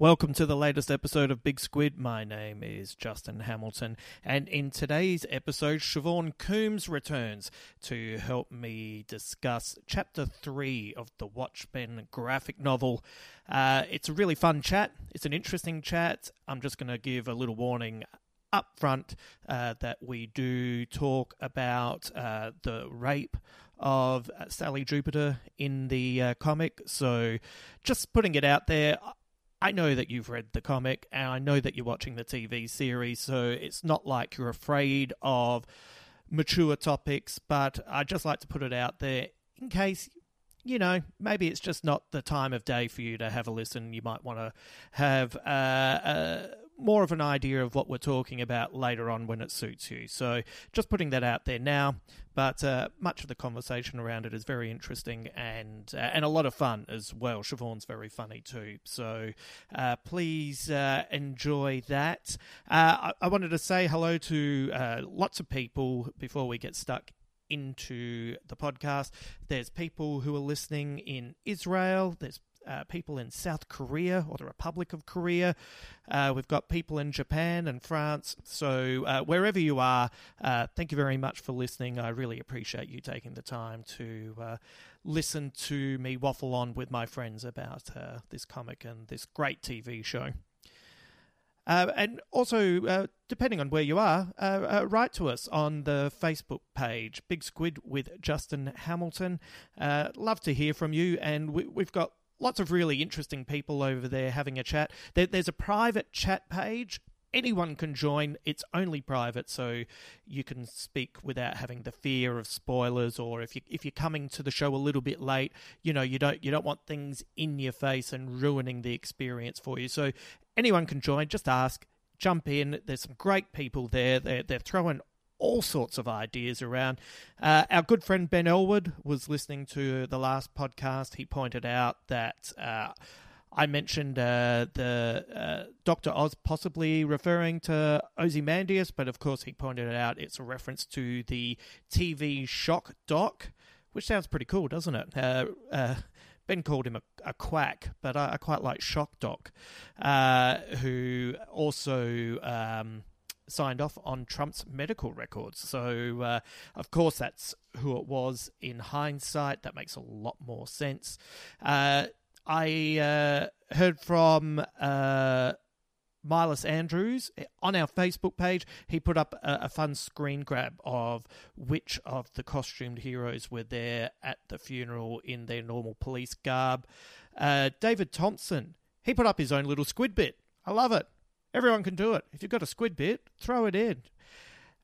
Welcome to the latest episode of Big Squid. My name is Justin Hamilton, and in today's episode, Siobhan Coombs returns to help me discuss Chapter 3 of the Watchmen graphic novel. Uh, it's a really fun chat, it's an interesting chat. I'm just going to give a little warning up front uh, that we do talk about uh, the rape of Sally Jupiter in the uh, comic. So just putting it out there. I know that you've read the comic and I know that you're watching the TV series, so it's not like you're afraid of mature topics, but I'd just like to put it out there in case you know, maybe it's just not the time of day for you to have a listen. You might want to have uh, uh, more of an idea of what we're talking about later on when it suits you. So, just putting that out there now. But uh, much of the conversation around it is very interesting and uh, and a lot of fun as well. Siobhan's very funny too. So, uh, please uh, enjoy that. I-, I, wanted to say hello to lots of people before we get stuck into the podcast. There's people who are listening in Israel. There's uh, people in South Korea or the Republic of Korea. Uh, we've got people in Japan and France. So, uh, wherever you are, uh, thank you very much for listening. I really appreciate you taking the time to uh, listen to me waffle on with my friends about uh, this comic and this great TV show. Uh, and also, uh, depending on where you are, uh, write to us on the Facebook page, Big Squid with Justin Hamilton. Love to hear from you, and we, have got lots of really interesting people over there having a chat. There, there's a private chat page. Anyone can join. It's only private, so you can speak without having the fear of spoilers. Or if you if you're coming to the show a little bit late, you know you don't you don't want things in your face and ruining the experience for you. So anyone can join. Just ask, jump in. There's some great people there. They're, they're throwing all sorts of ideas around. Uh, our good friend Ben Elwood was listening to the last podcast. He pointed out that. Uh, I mentioned uh, the uh, Doctor Oz possibly referring to Ozymandias, but of course he pointed out it's a reference to the TV Shock doc, which sounds pretty cool, doesn't it? Uh, uh Ben called him a, a quack, but I, I, quite like Shock Doc, uh, who also. Um, signed off on Trump's medical records. So, uh, of course, that's who it was in hindsight. That makes a lot more sense. Uh, I uh, heard from uh, Miles Andrews on our Facebook page. He put up a, a, fun screen grab of which of the costumed heroes were there at the funeral in their normal police garb. Uh, David Thompson, he put up his own little squid bit. I love it. Everyone can do it. If you've got a squid bit, throw it in.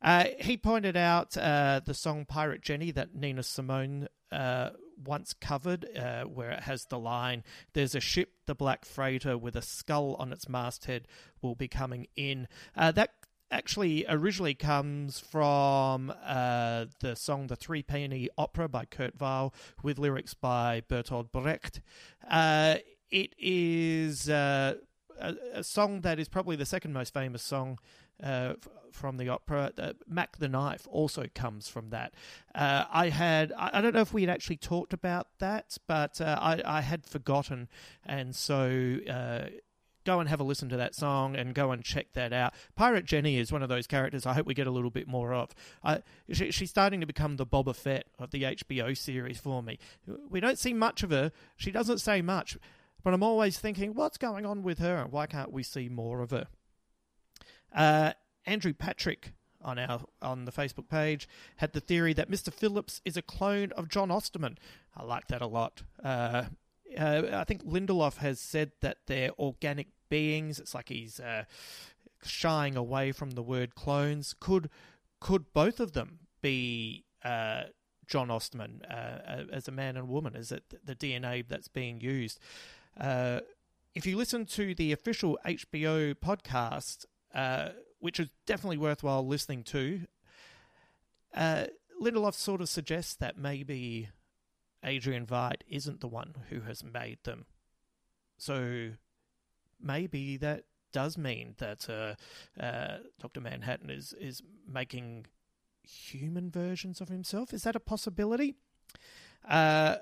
Uh, he pointed out uh, the song Pirate Jenny that Nina Simone uh, once covered, uh, where it has the line There's a ship, the Black Freighter, with a skull on its masthead, will be coming in. Uh, that actually originally comes from uh, the song The Threepenny Opera by Kurt Weill with lyrics by Bertolt Brecht. It is a, a, song that is probably the second most famous song uh, f- from the opera. Uh, Mack the Knife also comes from that. Uh, I had, I, I, don't know if we had actually talked about that, but I, I, had forgotten, and so go and have a listen to that song and go and check that out. Pirate Jenny is one of those characters I hope we get a little bit more of. Uh, she, she's starting to become the Boba Fett of the HBO series for me. We don't see much of her. She doesn't say much, but I'm always thinking, what's going on with her why can't we see more of her? Uh, Andrew Patrick on our on the Facebook page had the theory that Mr. Phillips is a clone of John Osterman. I like that a lot. Uh, uh, I think Lindelof has said that they're organic beings. It's like he's uh, shying away from the word clones. Could could both of them be uh, John Osterman uh, as a man and woman? Is it the DNA that's being used? Uh, if you listen to the official HBO podcast, uh, which is definitely worthwhile listening to, uh, Lindelof sort of suggests that maybe Adrian Veidt isn't the one who has made them. So maybe that does mean that uh, uh, Doctor Manhattan is is making human versions of himself. Is that a possibility? Uh,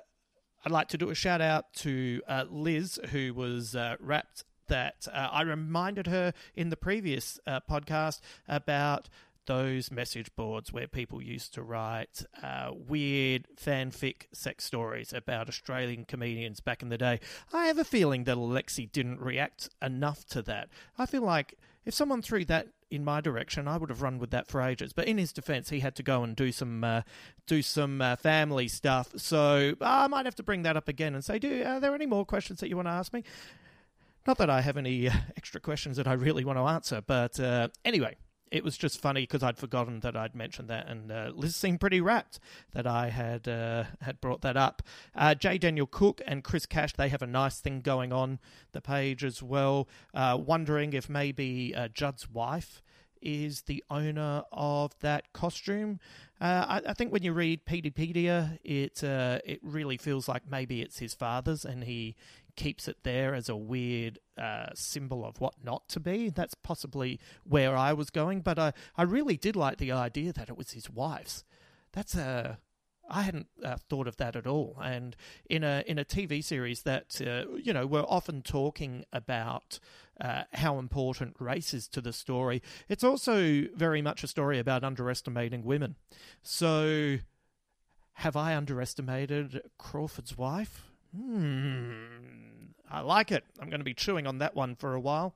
I'd like to do a shout out to uh, Liz, who was uh, rapt that uh, I reminded her in the previous podcast about those message boards where people used to write uh, weird fanfic sex stories about Australian comedians back in the day. I have a feeling that Alexi didn't react enough to that. I feel like if someone threw that in my direction, I would have run with that for ages. But in his defence, he had to go and do some uh, do some uh, family stuff. So I might have to bring that up again and say, "Do are there any more questions that you want to ask me?" Not that I have any uh, extra questions that I really want to answer, but uh, anyway, it was just funny because I'd forgotten that I'd mentioned that, and uh, Liz seemed pretty rapt that I had uh, had brought that up. Uh, J. Daniel Cook and Chris Cash they have a nice thing going on the page as well. Uh, wondering if maybe uh, Judd's wife is the owner of that costume. Uh, I, I, think when you read Peteypedia, it uh, it really feels like maybe it's his father's, and he keeps it there as a weird uh, symbol of what not to be. That's possibly where I was going, but I, I really did like the idea that it was his wife's. That's a I hadn't uh, thought of that at all. And in a in a TV series that uh, you know we're often talking about uh, how important race is to the story, it's also very much a story about underestimating women. So, have I underestimated Crawford's wife? Hmm, I like it. I'm going to be chewing on that one for a while.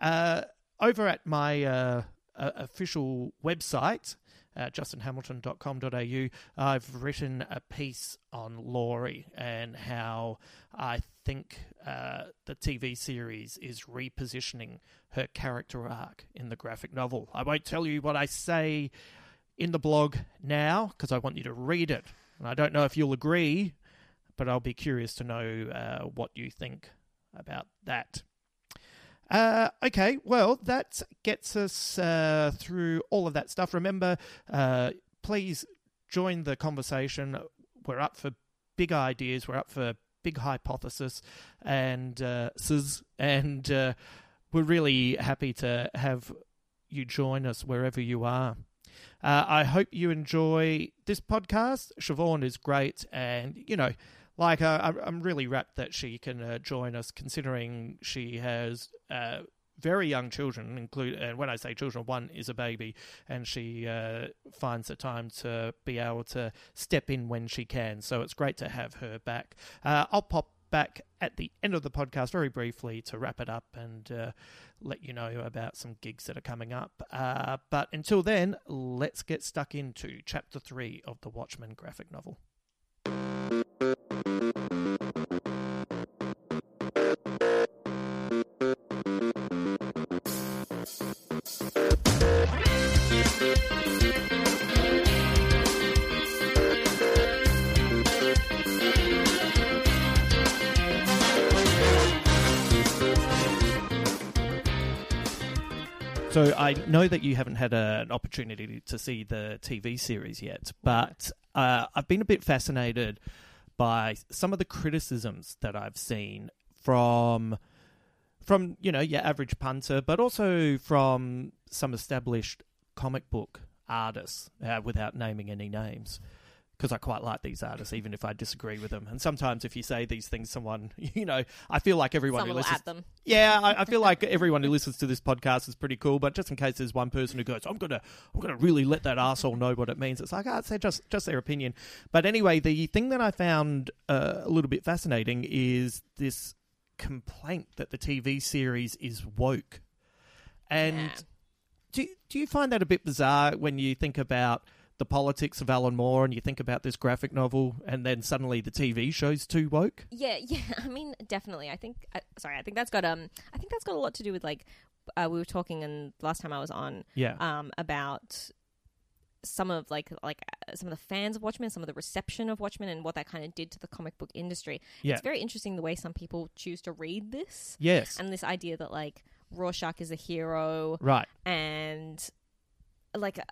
Uh, over at my uh, uh, official website, uh, justinhamilton.com.au, I've written a piece on Laurie and how I think uh, the TV series is repositioning her character arc in the graphic novel. I won't tell you what I say in the blog now because I want you to read it. And I don't know if you'll agree but I'll be curious to know uh, what you think about that. Uh, okay, well, that gets us uh, through all of that stuff. Remember, uh, please join the conversation. We're up for big ideas. We're up for big hypothesis, and uh, and uh, we're really happy to have you join us wherever you are. Uh, I hope you enjoy this podcast. Siobhan is great, and you know like uh, I'm really rapt that she can uh, join us, considering she has uh, very young children. Include and when I say children, one is a baby, and she uh, finds the time to be able to step in when she can. So it's great to have her back. Uh, I'll pop back at the end of the podcast very briefly to wrap it up and uh, let you know about some gigs that are coming up. But until then, let's get stuck into chapter three of the Watchmen graphic novel. So I know that you haven't had a, an opportunity to see the TV series yet, but uh, I've been a bit fascinated by some of the criticisms that I've seen from from you know your average punter, but also from some established comic book artists, uh, without naming any names because I quite like these artists, even if I disagree with them. And sometimes, if you say these things, someone, you know, I feel like everyone Someone who listens, them. yeah, I, I feel like everyone who listens to this podcast is pretty cool. But just in case there's one person who goes, I'm gonna, I'm gonna really let that asshole know what it means. It's like, I'd say just, just their opinion. But anyway, the thing that I found uh, a little bit fascinating is this complaint that the TV series is woke. And Yeah. do do you find that a bit bizarre when you think about the politics of Alan Moore and you think about this graphic novel, and then suddenly the TV show's too woke? Yeah, yeah. I mean, definitely. I think. I, sorry, I think that's got um. I think that's got a lot to do with like uh, we were talking and last time I was on Yeah, um about some of like like uh, some of the fans of Watchmen, some of the reception of Watchmen, and what that kind of did to the comic book industry. Yeah. It's very interesting the way some people choose to read this, yes, and this idea that like Rorschach is a hero, right, and like uh,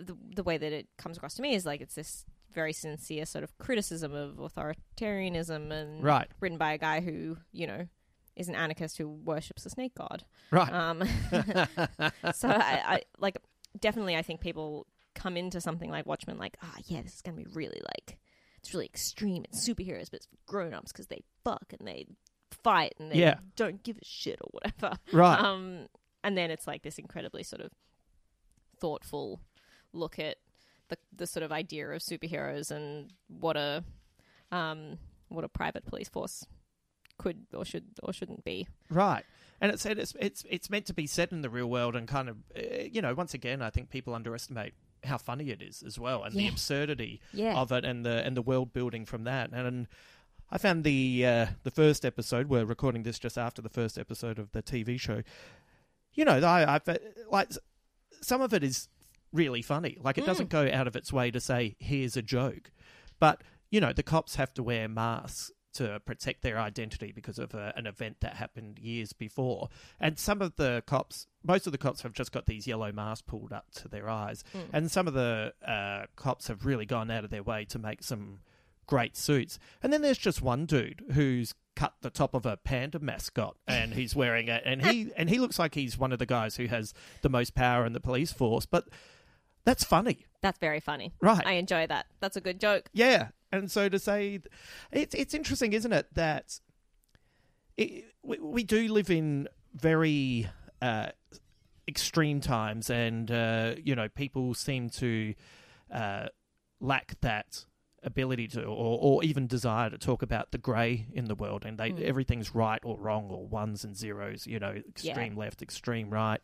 the the way that it comes across to me is like it's this very sincere sort of criticism of authoritarianism and right, written by a guy who you know is an anarchist who worships the snake god. right. Um, so I, I like definitely I think people come into something like Watchmen like ah yeah this is gonna be really like it's really extreme it's superheroes but it's grown ups because they fuck and they fight and they Yeah. don't give a shit or whatever. Right. Um, and then it's like this incredibly sort of thoughtful look at the the sort of idea of superheroes and what a um what a private police force could or should or shouldn't be. Right. And it said it's it's it's meant to be set in the real world and kind of uh, you know once again I think people underestimate how funny it is as well and the absurdity Yeah. of it and the and the world building from that and, I found the uh, the first episode we're recording this just after the first episode of the TV show you know I I like some of it is really funny like it doesn't mm. go out of its way to say here's a joke but you know the cops have to wear masks to protect their identity because of a, an event that happened years before. And some of the cops, most of the cops have just got these yellow masks pulled up to their eyes. Hmm. And some of the uh, cops have really gone out of their way to make some great suits. And then there's just one dude who's cut the top of a panda mascot and he's wearing it and he and he looks like he's one of the guys who has the most power in the police force but that's funny That's very funny. Right. I enjoy that. That's a good joke. yeah, and so to say, it's it's interesting, isn't it, that it, we, we do live in very uh, extreme times, and uh, you know people seem to uh, lack that ability to, or, or even desire to talk about the grey in the world, and they everything's right or wrong, or ones and zeros, you know, extreme left, extreme right,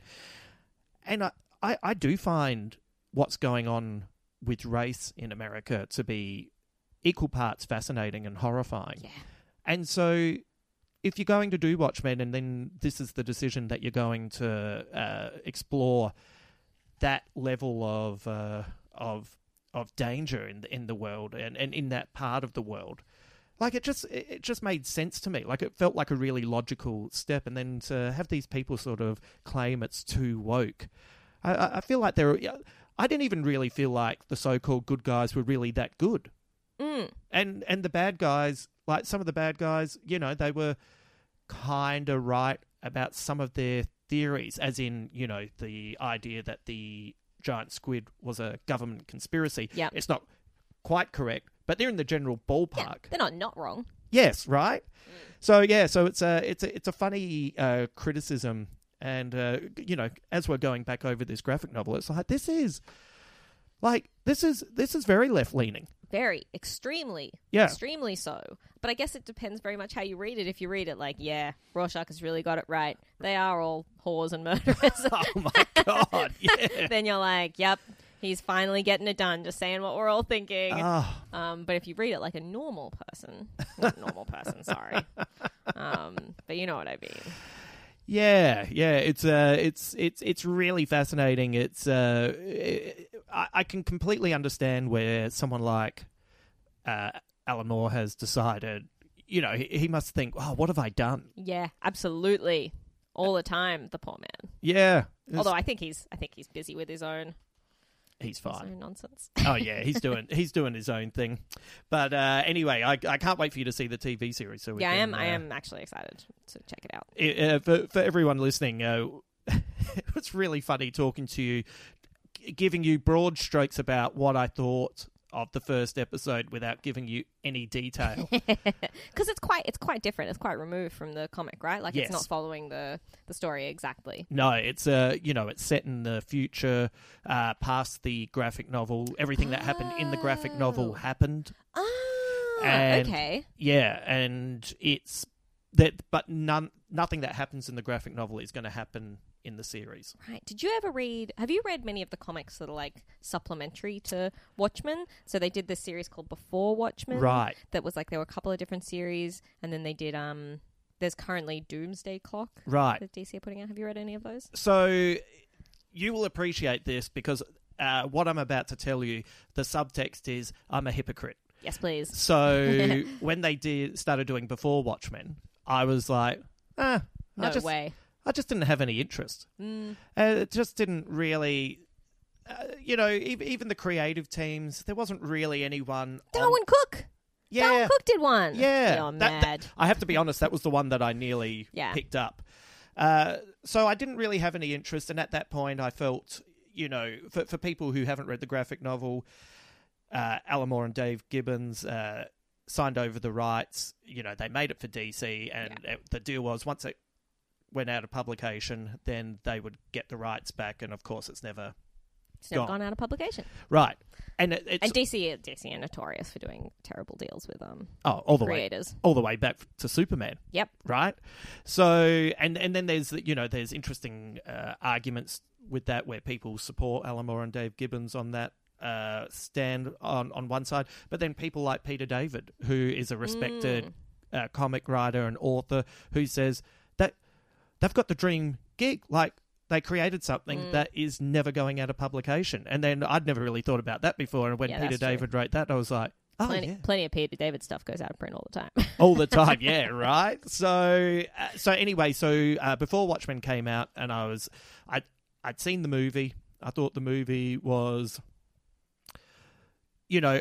and I, I, I do find what's going on with race in America to be equal parts fascinating and horrifying. Yeah. And so, if you're going to do Watchmen, and then this is the decision that you're going to uh, explore that level of uh, of of danger in the, in the world and, and in that part of the world, like it just it just made sense to me. Like it felt like a really logical step, and then to have these people sort of claim it's too woke, I- I, I feel like they're. I didn't even really feel like the so-called good guys were really that good Mm. and and the bad guys like some of the bad guys you know they were kind of right about some of their theories as in you know the idea that the giant squid was a government conspiracy Yeah. it's not quite correct but they're in the general Yeah, ballpark they're not not wrong. yes right so yeah so it's a it's a it's a funny uh, criticism and uh, you know as we're going back over this graphic novel it's like this is like this is this is very left leaning Very extremely, Yeah. extremely so. But I guess it depends very much how you read it. If you read it like, yeah, Rorschach has really got it right. They are all whores and murderers. oh my god yeah then you're like, yep, he's finally getting it done. Just saying what we're all thinking. Ah. Um, but if you read it like a normal person, not normal person, sorry. Um, but you know what I mean. Yeah, yeah, it's uh, it's it's it's really fascinating. It's uh, I, I can completely understand where someone like uh, Alan Moore has decided. You know, he, he must think, "Oh, what have I done?" Yeah, absolutely. All the time, the poor man. Yeah, Although I think he's I think he's busy with his own, he's fine. nonsense. oh yeah, he's doing he's doing his own thing. But uh, anyway, I, I can't wait for you to see the TV series. So yeah, I can, am. I uh, am actually excited to check it out. i- uh, for for everyone listening, uh, it was really funny talking to you, giving you broad strokes about what I thought of the first episode without giving you any detail. Because it's quite it's quite different. It's quite removed from the comic, right? Like Yes. it's not following the the story exactly. no, it's uh, you know, it's set in the future, uh, past the graphic novel. Everything that happened in the graphic novel Oh. happened. Ah, And- okay. Yeah, and it's that, but none, nothing that happens in the graphic novel is going to happen in the series. Right. Did you ever read? Have you read many of the comics that are like supplementary to Watchmen? So they did this series called Before Watchmen, Right. That was like there were a couple of different series, and then they did. Um, there's currently Doomsday Clock Right. that DC are putting out. Have you read any of those? So you will appreciate this because uh, what I'm about to tell you, the subtext is I'm a hypocrite. Yes, please. So when they did started doing Before Watchmen, I was like, ah, No just, way. I just didn't have any interest. Mm. Uh, it just didn't really. Uh, you know, ev- even the creative teams, there wasn't really anyone. on- Darwyn Cooke. yeah, Darwyn Cooke did one. Yeah, You're that- mad. that- I have to be honest. That was the one that I nearly Yeah. picked up. Uh, so I didn't really have any interest, and at that point, I felt, you know, for for people who haven't read the graphic novel, uh, Alan Moore and Dave Gibbons uh, signed over the rights. You know, they made it for DC, and it, the deal was once it went out of publication, then they would get the rights back, and of course, it's never It's never gone. gone out of publication. right. And it, it's And DC, DC are notorious for doing terrible deals with um oh, all the way creators. all the way back to Superman. Yep. right? So, and and then there's you know there's interesting uh, arguments with that where people support Alan Moore and Dave Gibbons on that uh, stand on on one side, but then people like Peter David, who is a respected uh, comic writer and author, who says they've got the dream gig, like. They created something that is never going out of publication, and then I'd never really thought about that before. And when Yeah, Peter that's true. David wrote that, I was like, "Oh plenty, yeah, plenty of Peter David stuff goes out of print all the time. all the time yeah right so uh, so anyway so uh, before watchmen came out and i was i i'd seen the movie i thought the movie was you know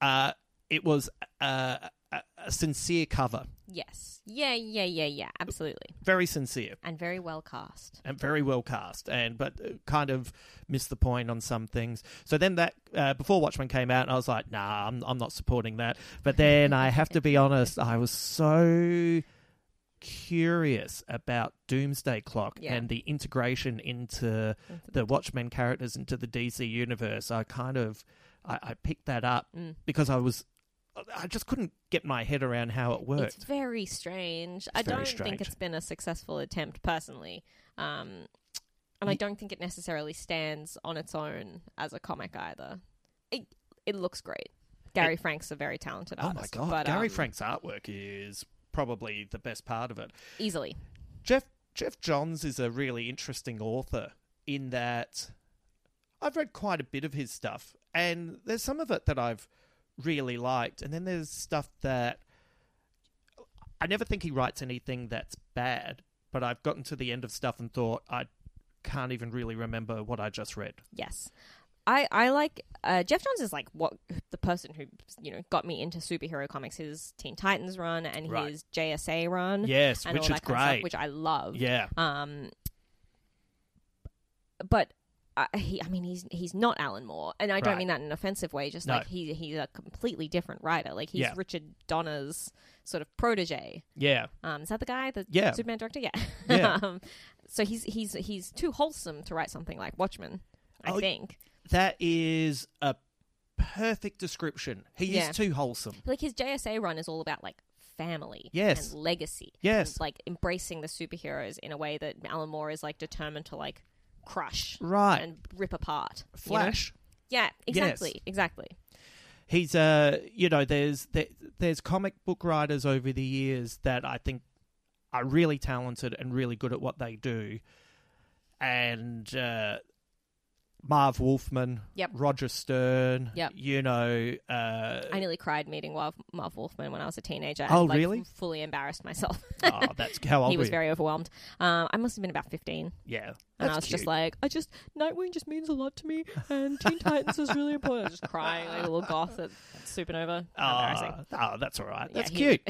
uh it was uh, a, sincere cover yes. Yeah, yeah, yeah, yeah. Absolutely. very sincere And very well cast. and very well cast and but uh, kind of missed the point on some things so then that uh, before watchmen came out i was like nah I'm, I'm not supporting that but then i have to be honest i was so curious about doomsday clock Yeah. and the integration into the watchmen characters into the dc universe i kind of i, I picked that up Mm. because i was i just couldn't get my head around how it worked It's very strange. I very don't strange. think it's been a successful attempt personally. Um, and I don't think it necessarily stands on its own as a comic either. It it looks great. Gary Frank's a very talented oh my artist. god but, gary um, frank's artwork is probably the best part of it easily. Geoff Geoff Johns is a really interesting author in that I've read quite a bit of his stuff, and there's some of it that I've really liked, and then there's stuff that I never think he writes anything that's bad, but I've gotten to the end of stuff and thought I can't even really remember what I just read. Yes. I, I like uh, Geoff Johns is like what the person who you know got me into superhero comics his Teen Titans run and Right. his JSA run Yes, and which all is that kind of stuff, great. which I love Yeah, um but uh, he I mean he's he's not Alan Moore and I don't Right. mean that in an offensive way just No. like he he's a completely different writer like he's Yeah. Richard Donner's sort of protege yeah, um is that the guy the Yeah. Superman director yeah Yeah. um, so he's he's he's too wholesome to write something like Watchmen I Oh, think that is a perfect description. He Yeah. is too wholesome. like his JSA run is all about like family Yes. and legacy Yes. and, like embracing the superheroes in a way that Alan Moore is like determined to like crush Right. and rip apart you know? Flash. yeah exactly exactly he's uh you know there's there, there's comic book writers over the years that I think are really talented and really good at what they do, and uh, Marv Wolfman, Yep. Roger Stern. Yep. You know, uh, I nearly cried meeting Marv, Marv Wolfman when I was a teenager. Oh, like, really? Fully embarrassed myself. oh, that's how old he was you? very overwhelmed. Um, I must have been about 15. yeah. And I was just like, I just, Nightwing just means a lot to me, and Teen Titans is really important. I was just crying like a little goth at Supanova. Embarrassing. Ah, oh, that's all right. Yeah, That's he- cute.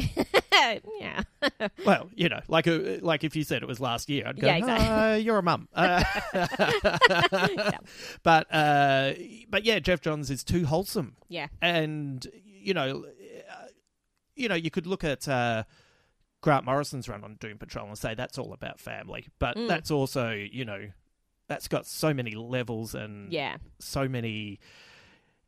yeah. well, you know, like uh, like if you said it was last year, I'd go, Yeah, exactly. "Ah, you're a mum. Uh, But uh, but yeah, Geoff Johns is too wholesome, yeah. and you know, uh, you know, you could look at. Uh, Grant Morrison's run on Doom Patrol and say that's all about family, but Mm. that's also, you know, that's got so many levels and Yeah. so many.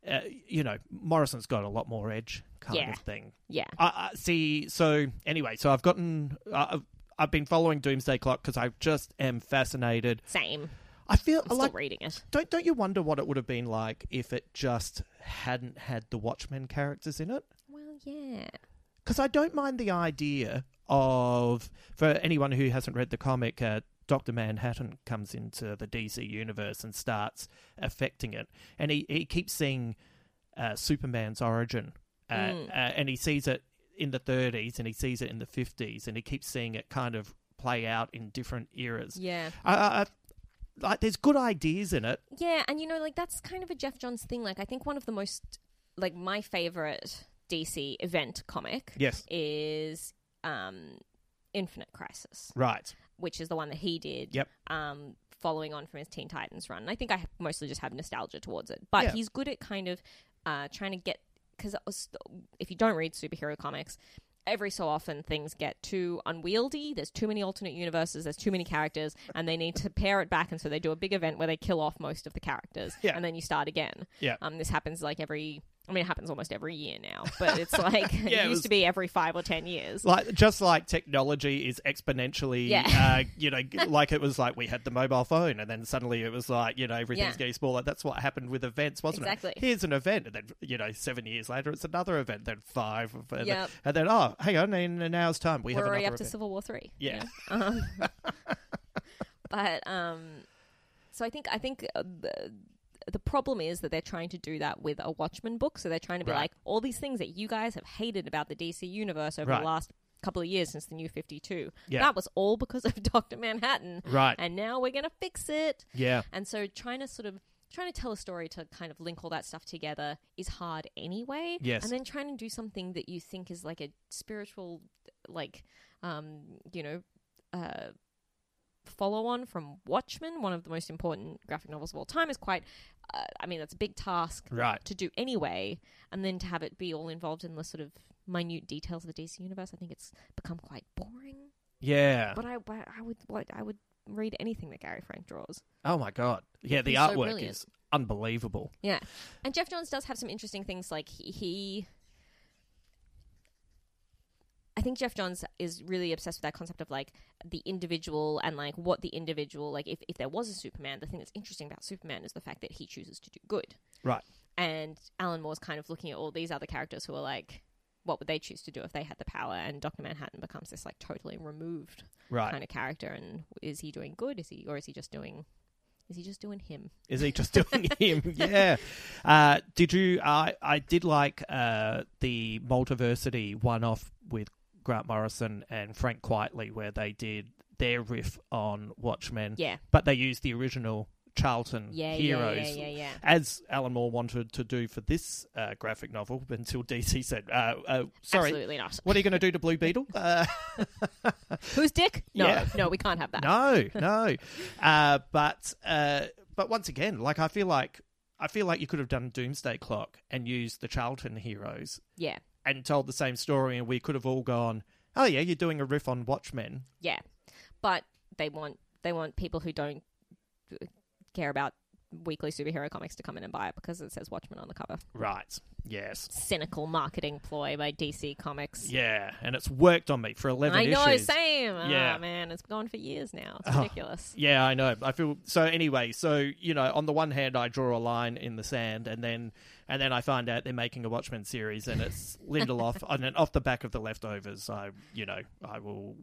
Uh, you know, Morrison's got a lot more edge, kind Yeah. of thing. Yeah. I, I see. So anyway, so I've gotten. I've, I've been following Doomsday Clock because I just am fascinated. Same. I feel I'm still like reading it. don't don't you wonder what it would have been like if it just hadn't had the Watchmen characters in it? Well, yeah. Because I don't mind the idea of for anyone who hasn't read the comic, uh, Doctor Manhattan comes into the DC universe and starts affecting it, and he he keeps seeing uh, Superman's origin, uh, Mm. uh, and he sees it in the 30s, and he sees it in the 50s, and he keeps seeing it kind of play out in different eras. Yeah. I, I, I- like there's good ideas in it. Yeah, and you know, like that's kind of a Geoff Johns thing. Like, I think one of the most, like, my favorite DC event comic Yes, is um, Infinite Crisis, right. which is the one that he did. Yep. Um, following on from his Teen Titans run. And I think I mostly just have nostalgia towards it, but Yeah. he's good at kind of uh, trying to get because if you don't read superhero comics. Every so often, things get too unwieldy. There's too many alternate universes. There's too many characters, and they need to pare it back. And so they do a big event where they kill off most of the characters, Yeah. and then you start again. Yeah. Um, this happens like every. I mean, it happens almost every year now, but it's like it Yeah, it used was- to be every five or ten years. like just like technology is exponentially Yeah. uh, you know like it was like we had the mobile phone and then suddenly it was like you know everything's Yeah. getting smaller that's what happened with events wasn't it? Exactly. it here's an event and then you know seven years later it's another event then five and, then, and then oh hang on in an hour's time we We're have already up to. Civil War three. Yeah. you know? Um, but um, so I think I think uh, the the problem is that they're trying to do that with a Watchmen book. So they're trying to be Right. like all these things that you guys have hated about the DC universe over Right. the last couple of years since the New Fifty Two. Yeah. That was all because of Doctor Manhattan. Right. And now we're gonna fix it. yeah And so trying to sort of trying to tell a story to kind of link all that stuff together is hard anyway. Yes. And then trying to do something that you think is like a spiritual like um, you know, uh follow on from Watchmen, one of the most important graphic novels of all time is quite uh, I mean that's a big task right to do anyway and then to have it be all involved in the sort of minute details of the DC universe, I think it's become quite boring. yeah But I but I would what I would read anything that Gary Frank draws. oh my god yeah the He's artwork brilliant. is unbelievable Yeah, and Geoff Johns does have some interesting things. Like he, he, think Geoff Johns is really obsessed with that concept of like the individual and like what the individual like. If if there was a Superman, the thing that's interesting about Superman is the fact that he chooses to do good. right And Alan Moore's kind of looking at all these other characters who are like, what would they choose to do if they had the power? And Doctor Manhattan becomes this like totally removed right kind of character. And is he doing good? Is he or is he just doing? Is he just doing him? Is he just doing him? Yeah. Uh, did you? I I did like uh, the Multiversity one off with Grant Morrison and Frank Quitely, where they did their riff on Watchmen. Yeah. But they used the original Charlton Yeah, heroes. yeah, yeah. As Alan Moore wanted to do for this uh, graphic novel, until DC said, uh, uh, "Sorry, Absolutely not. what are you going to do to Blue Beetle?" Uh, Who's Dick? No, no, we can't have that. No, no. uh, but uh, but once again, like I feel like I feel like you could have done Doomsday Clock and used the Charlton heroes Yeah, and told the same story, and we could have all gone, "Oh yeah, you're doing a riff on Watchmen." yeah, but they want they want people who don't care about weekly superhero comics to come in and buy it because it says Watchmen on the cover. Right. Yes. Cynical marketing ploy by DC Comics. Yeah, and it's worked on me for eleven I know, issues. same. Oh, yeah. Oh, man, it's gone for years now. It's Oh. ridiculous. Yeah, I know. I feel so. Anyway, so you know, on the one hand, I draw a line in the sand, and then and then I find out they're making a Watchmen series, and it's Lindelof, and then off the back of the leftovers, I you know I will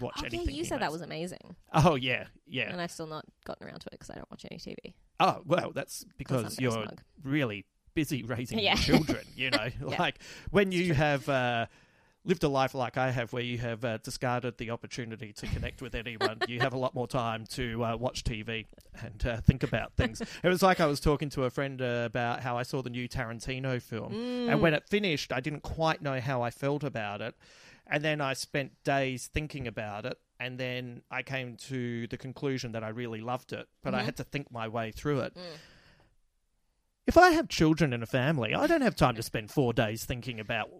watch Oh yeah, you said that was amazing, Oh yeah, yeah. and I've still not gotten around to it because I don't watch any TV. Oh well, that's because you're smug. really busy raising Yeah. children. You know, Yeah. like when you have uh, lived a life like I have, where you have uh, discarded the opportunity to connect with anyone, you have a lot more time to uh, watch TV and uh, think about things. it was like I was talking to a friend uh, about how I saw the new Tarantino film, and when it finished, I didn't quite know how I felt about it. And then I spent days thinking about it, and then I came to the conclusion that I really loved it, but I mm-hmm. had to think my way through it. Mm. If I have children and a family, I don't have time to spend four days thinking about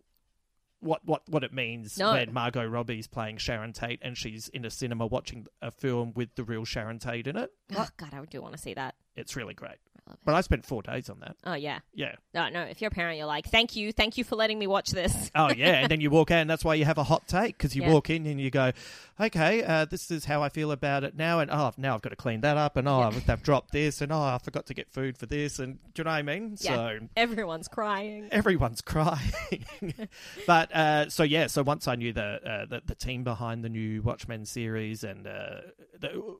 what what, what it means No. when Margot Robbie's playing Sharon Tate and she's in a cinema watching a film with the real Sharon Tate in it. Oh God, I do want to see that. It's really great. Love it. But I spent four days on that. Oh yeah. Yeah. No, no. If you're a parent, you're like, thank you, thank you for letting me watch this. Oh yeah, and then you walk out, and that's why you have a hot take because you Yeah. walk in and you go, "Okay, uh, this is how I feel about it now," and oh, now I've got to clean that up, and oh, I've, they've dropped this, and oh, I forgot to get food for this, and do you know what I mean? Yeah. So Everyone's crying. everyone's crying. but uh, so yeah, so once I knew the, uh, the the team behind the new Watchmen series and uh, the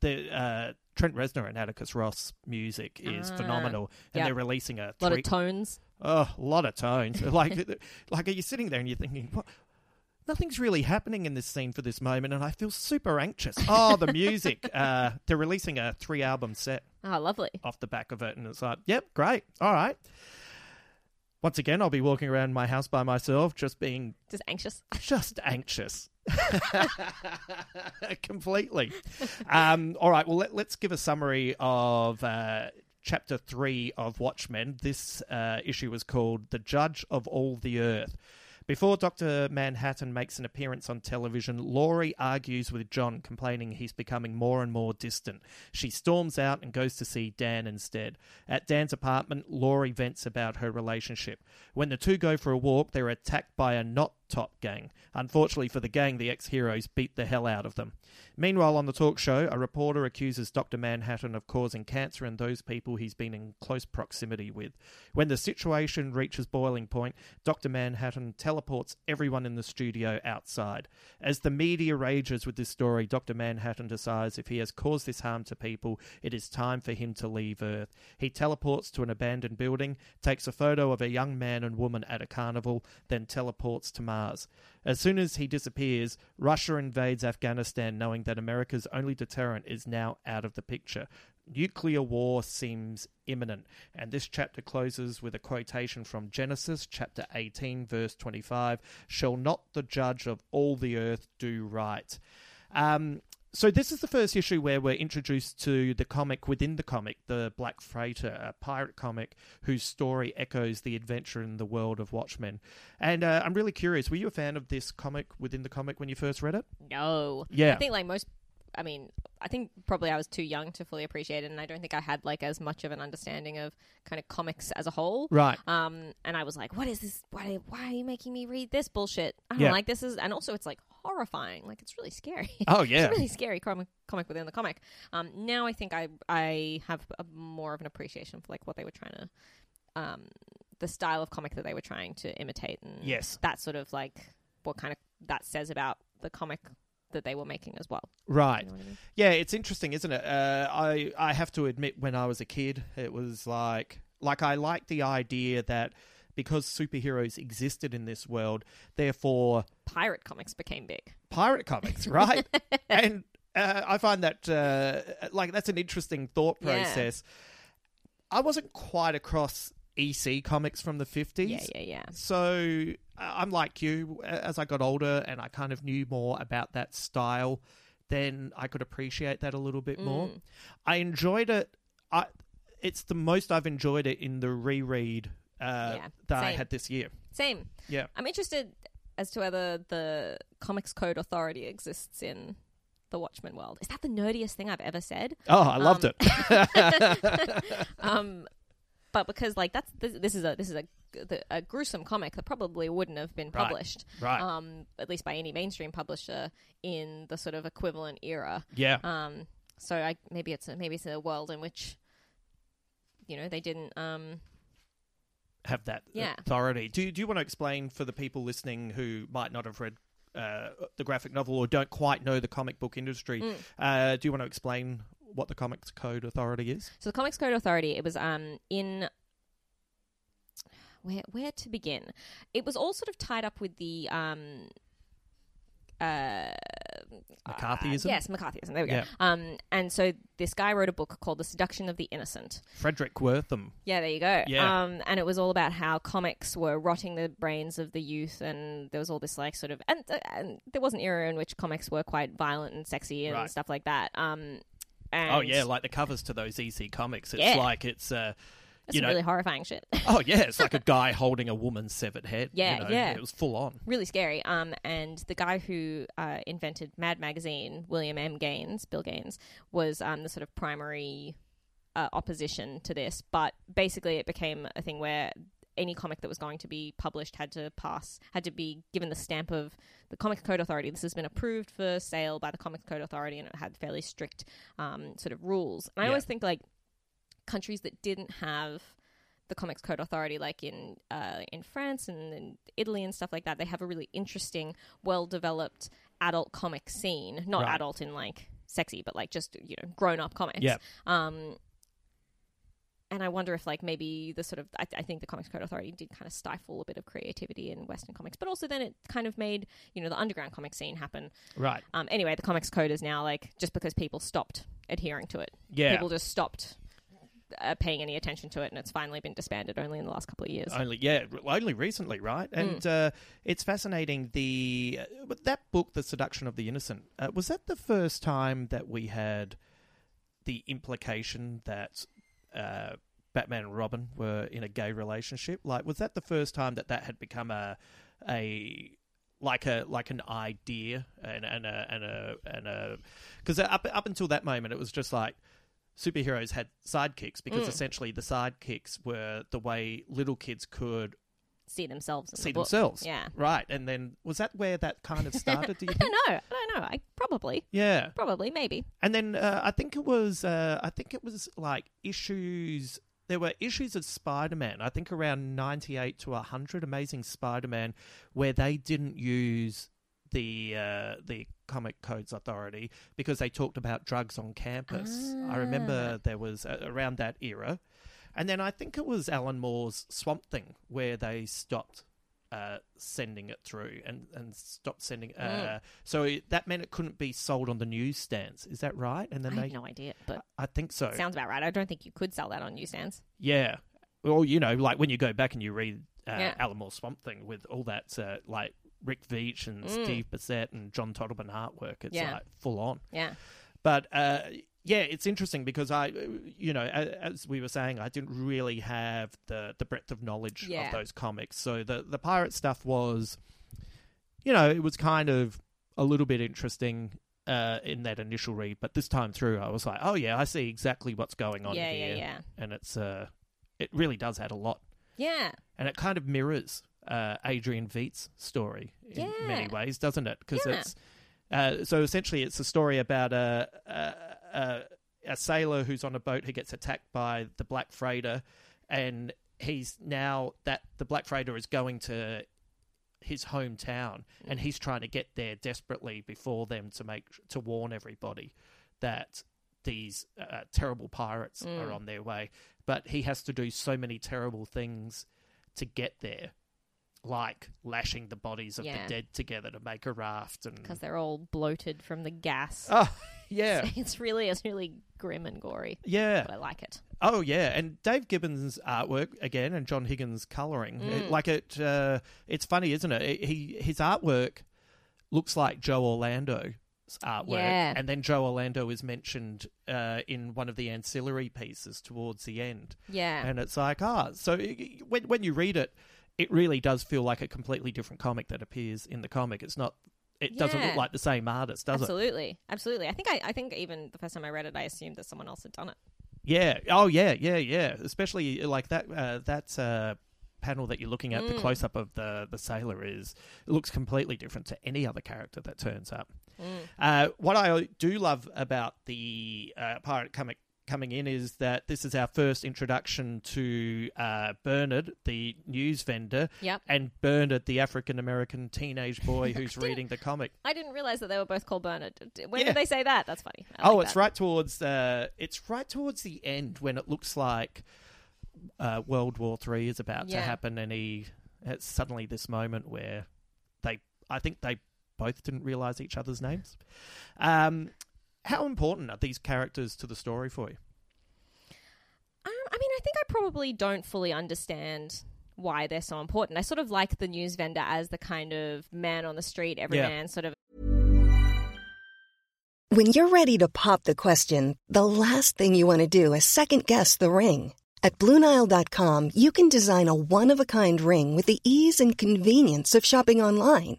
the uh, Trent Reznor and Atticus Ross music is Ah, phenomenal, and yep. they're releasing a A lot three- of tones. Oh, a lot of tones. like, like, are you sitting there and you're thinking, what? Nothing's really happening in this scene for this moment, and I feel super anxious. Oh, the music. uh, they're releasing a three album set Oh, lovely. off the back of it, and it's like, yep, great. All right. Once again, I'll be walking around my house by myself, just being Just anxious. just anxious. Completely. Um, all right, well, let, let's give a summary of uh, chapter three of Watchmen. This uh, issue was called The Judge of All the Earth. Before Dr. Manhattan makes an appearance on television, Laurie argues with John, complaining he's becoming more and more distant. She storms out and goes to see Dan instead. At Dan's apartment, Laurie vents about her relationship. When the two go for a walk, they're attacked by a not top gang. Unfortunately for the gang, the ex heroes beat the hell out of them. Meanwhile, on the talk show, a reporter accuses Dr. Manhattan of causing cancer in those people he's been in close proximity with. When the situation reaches boiling point, Dr. Manhattan teleports everyone in the studio outside. As the media rages with this story, Dr. Manhattan decides if he has caused this harm to people, it is time for him to leave Earth. He teleports to an abandoned building, takes a photo of a young man and woman at a carnival, then teleports to Mars. As soon as he disappears, Russia invades Afghanistan, knowing that America's only deterrent is now out of the picture. Nuclear war seems imminent, and this chapter closes with a quotation from Genesis chapter 18, verse 25 Shall not the judge of all the earth do right? Um, so this is the first issue where we're introduced to the comic within the comic, the Black Freighter, a pirate comic whose story echoes the adventure in the world of Watchmen. And uh, I'm really curious, were you a fan of this comic within the comic when you first read it? No. Yeah. I think like most. I mean, I think probably I was too young to fully appreciate it, and I don't think I had like as much of an understanding of kind of comics as a whole. Right. Um, and I was like, "What is this? Why? Why are you making me read this bullshit? I don't Yeah. like this." Is and also it's like horrifying. Like it's really scary. Oh, yeah. it's a really scary comic, comic within the comic. Um, now I think I I have a, more of an appreciation for like what they were trying to, um, the style of comic that they were trying to imitate, and Yes. that sort of like what kind of that says about the comic that they were making as well. Right. You know I mean? Yeah, it's interesting, isn't it? Uh, I I have to admit, when I was a kid, it was like like I liked the idea that because superheroes existed in this world, therefore Pirate comics became big. pirate comics, right? and uh, I find that uh, like that's an interesting thought Yeah. process. I wasn't quite across EC comics from the fifties. Yeah, yeah, yeah. So I'm like you. As I got older and I kind of knew more about that style, then I could appreciate that a little bit more. Mm. I enjoyed it. I, it's the most I've enjoyed it in the reread uh, Yeah, that I had this year. Same. Yeah. I'm interested as to whether the Comics Code Authority exists in the Watchmen world. Is that the nerdiest thing I've ever said? Oh, I loved Um, it. um, but because like that's this, this is a this is a, a gruesome comic that probably wouldn't have been Right, published, right. Um, at least by any mainstream publisher in the sort of equivalent era. yeah. Um, so I maybe it's a, maybe it's a world in which you know they didn't um have that Yeah. authority. Do do you want to explain for the people listening who might not have read uh, the graphic novel or don't quite know the comic book industry? Mm. Uh, do you want to explain what the Comics Code Authority is? So the Comics Code Authority, it was um in where where to begin? It was all sort of tied up with the um uh McCarthyism? yes, McCarthyism. There we go. Yeah. Um, and so this guy wrote a book called The Seduction of the Innocent. Fredric Wertham. Yeah, there you go. Yeah. Um, and it was all about how comics were rotting the brains of the youth, and there was all this like sort of, and, uh, and there was an era in which comics were quite violent and sexy and Right. stuff like that. Um, and Oh yeah, like the covers to those EC comics. It's Yeah. like it's uh, that's you know, really horrifying shit. oh yeah, it's like a guy holding a woman's severed head. you Yeah, know, yeah. It was full on. really scary. Um, and the guy who uh, invented Mad Magazine, William M. Gaines, Bill Gaines, was um, the sort of primary uh, opposition to this. But basically, it became a thing where any comic that was going to be published had to pass, had to be given the stamp of the Comics Code Authority. This has been approved for sale by the Comics Code Authority, and it had fairly strict um, sort of rules. And I Yeah. always think like countries that didn't have the Comics Code Authority, like in uh, in France and in Italy and stuff like that, they have a really interesting, well developed adult comic scene. Not Right. adult in like sexy, but like just you know grown up comics. Yeah. Um, and I wonder if like maybe the sort of I, I think the Comics Code Authority did kind of stifle a bit of creativity in Western comics, but also then it kind of made you know the underground comic scene happen. Right. Um, anyway, the Comics Code is now like just because people stopped adhering to it, Yeah. people just stopped uh, paying any attention to it, and it's finally been disbanded only in the last couple of years. Only yeah, only recently, right? And uh, it's fascinating. The uh, that book, "The Seduction of the Innocent," uh, was that the first time that we had the implication that uh, Batman and Robin were in a gay relationship? Like, was that the first time that that had become a a like a like an idea and and a and a and a because up up until that moment it was just like superheroes had sidekicks because essentially the sidekicks were the way little kids could See themselves. See the themselves. Yeah. Right. And then was that where that kind of started, do you I don't know. I don't know. I probably, Yeah. probably, maybe. And then uh, I think it was uh, I think it was like issues there were issues of Spider-Man. I think around 98 to 100 Amazing Spider-Man where they didn't use the uh, the Comic Codes Authority because they talked about drugs on campus. I remember there was uh, around that era. And then I think it was Alan Moore's Swamp Thing where they stopped uh, sending it through and, and stopped sending. Uh, So it, that meant it couldn't be sold on the newsstands. Is that right? And then I they, have no idea, but I think so. sounds about right. I don't think you could sell that on newsstands. Yeah. Well, you know, like when you go back and you read uh, Yeah. Alan Moore's Swamp Thing with all that, uh, like Rick Veitch and Steve Bissette and John Totleben artwork, it's Mm. Yeah. like full on. Yeah. But uh, yeah, it's interesting because I, you know, as we were saying, I didn't really have the the breadth of knowledge Yeah. of those comics. So the the pirate stuff was, you know, it was kind of a little bit interesting. Uh, in that initial read, but this time through, I was like, "Oh yeah, I see exactly what's going on Yeah, here." yeah, yeah. And it's uh, it really does add a lot, Yeah. and it kind of mirrors uh, Adrian Veidt's story in many ways, doesn't it? Because Yeah. it's uh, so essentially it's a story about a, a a a sailor who's on a boat who gets attacked by the black freighter, and he's now that the black freighter is going to his hometown, and he's trying to get there desperately before them to make to warn everybody that these uh, terrible pirates Mm. are on their way. But he has to do so many terrible things to get there, like lashing the bodies of Yeah. the dead together to make a raft, and Because they're all bloated from the gas. oh yeah, It's really, it's really grim and gory, yeah. but I like it. Oh yeah, and Dave Gibbons' artwork again, and John Higgins' coloring. Mm. It- like it, uh, it's funny, isn't it? It- He his artwork looks like Joe Orlando's artwork, Yeah. and then Joe Orlando is mentioned uh, in one of the ancillary pieces towards the end, Yeah. and it's like ah, so it- when when you read it, it really does feel like a completely different comic that appears in the comic. It's not. It doesn't look like the same artist, does it? absolutely. Absolutely. I think I, I think even the first time I read it, I assumed that someone else had done it. Yeah. Oh, yeah, yeah, yeah. Especially like that. Uh, that uh, panel that you're looking at, the Mm. close up of the the sailor is it looks completely different to any other character that turns up. Mm. Uh, what I do love about the uh, pirate comic coming in is that this is our first introduction to uh, Bernard, the news vendor, Yep. and Bernard, the African American teenage boy who's reading the comic. I didn't realize that they were both called Bernard. When Yeah. did they say that? That's funny. I oh, like it's that. right towards uh, it's right towards the end when it looks like uh, World War Three is about to happen, and he it's suddenly this moment where they, I think they both didn't realize each other's names. Um, how important are these characters to the story for you? Um, I mean, I think I probably don't fully understand why they're so important. I sort of like the news vendor as the kind of man on the street, every Yeah. man sort of When you're ready to pop the question, the last thing you want to do is second guess the ring. At Bluenile.com, you can design a one of a kind ring with the ease and convenience of shopping online.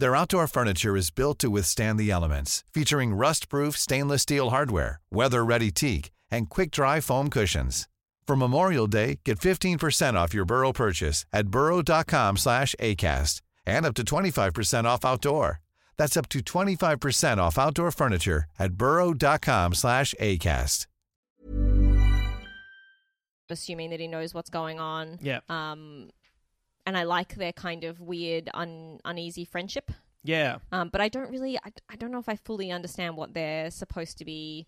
Their outdoor furniture is built to withstand the elements, featuring rust-proof stainless steel hardware, weather-ready teak, and quick-dry foam cushions. For Memorial Day, get 15% off your Burrow purchase at burrow.com slash ACAST and up to 25% off outdoor. That's up to 25% off outdoor furniture at burrow.com slash ACAST. assuming that he knows what's going on. Yeah, Um, and I like their kind of weird, un- uneasy friendship. yeah. Um, but I don't really, I, I don't know if I fully understand what they're supposed to be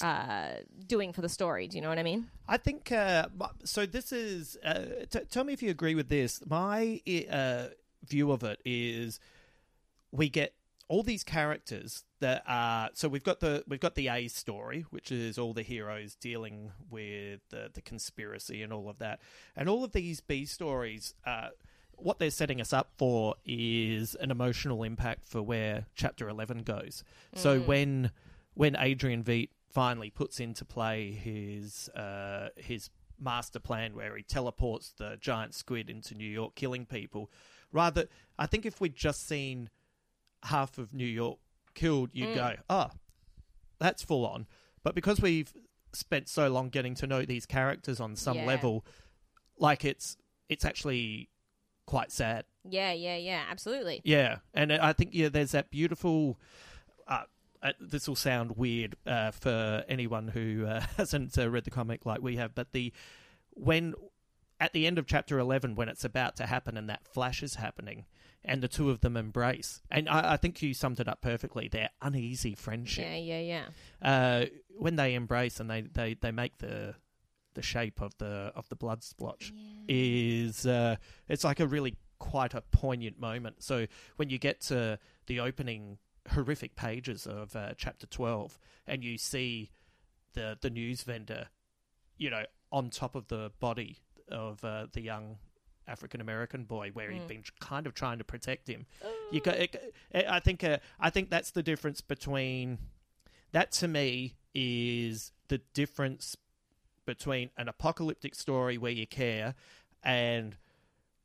uh, doing for the story. Do you know what I mean? I think uh, so. This is. Uh, t- tell me if you agree with this. My uh, view of it is we get all these characters that are. So we've got the we've got the A story, which is all the heroes dealing with the the conspiracy and all of that, and all of these B stories. Uh, what they're setting us up for is an emotional impact for where chapter 11 goes. So when when Adrian Veidt finally puts into play his uh, his master plan where he teleports the giant squid into New York killing people, rather I think if we'd just seen half of New York killed, you'd go, "Oh, that's full on." But because we've spent so long getting to know these characters on some Yeah. level, like it's it's actually quite sad. Yeah, yeah, yeah, absolutely. Yeah, and I think yeah, there's that beautiful. Uh, uh, this will sound weird uh, for anyone who uh, hasn't uh, read the comic like we have, but the when at the end of chapter eleven, when it's about to happen and that flash is happening, and the two of them embrace, and I, I think you summed it up perfectly. Their uneasy friendship Yeah, yeah, yeah. uh, when they embrace and they, they, they make the the shape of the of the blood splotch is uh, it's like a really quite a poignant moment. So when you get to the opening horrific pages of uh, chapter twelve and you see the the news vendor, you know, on top of the body of uh, the young African American boy, where he'd been kind of trying to protect him. You got, it, I think, uh, I think that's the difference between that to me is the difference between an apocalyptic story where you care and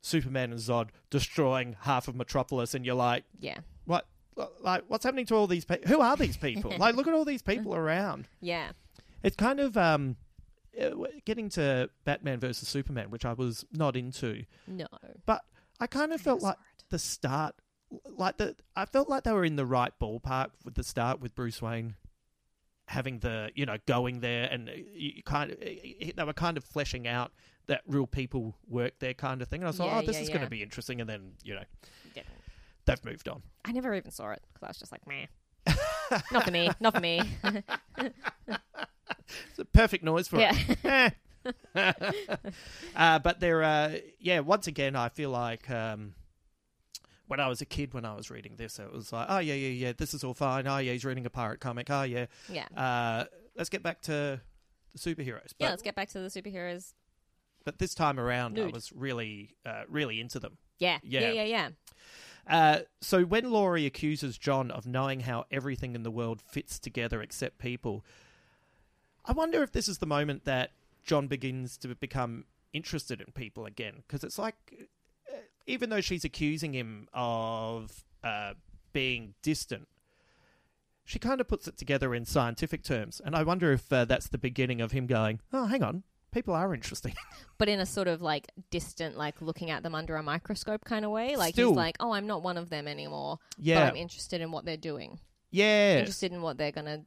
Superman and Zod destroying half of Metropolis, and you're like, Yeah. what? Like, what's happening to all these people? Who are these people? like, look at all these people around. Yeah. It's kind of um, getting to Batman versus Superman, which I was not into, No. but I kind of felt like the start, like the I felt like they were in the right ballpark with the start with Bruce Wayne having the you know going there and uh, you kind of they were kind of fleshing out that real people work there kind of thing and I was Yeah, like oh this yeah, is going to be interesting and then you know Yeah. they've moved on I never even saw it because I was just like, meh. not for me. Not for me. it's a perfect noise for Yeah. it Eh. uh, but there are, uh, yeah once again I feel like um, when I was a kid when I was reading this it was like oh yeah yeah yeah this is all fine oh yeah he's reading a pirate comic oh yeah yeah. uh, let's get back to the superheroes but, yeah, let's get back to the superheroes. but this time around I was really uh, really into them Yeah. Yeah. Yeah, yeah, yeah. Uh, so when Laurie accuses John of knowing how everything in the world fits together except people, I wonder if this is the moment that John begins to become interested in people again because it's like uh, even though she's accusing him of uh, being distant she kind of puts it together in scientific terms and i wonder if uh, that's the beginning of him going oh hang on people are interesting but in a sort of like distant, like looking at them under a microscope kind of way. Like Still- he's like, oh, I'm not one of them anymore. Yeah. But I'm interested in what they're doing. yeah Interested in what they're gonna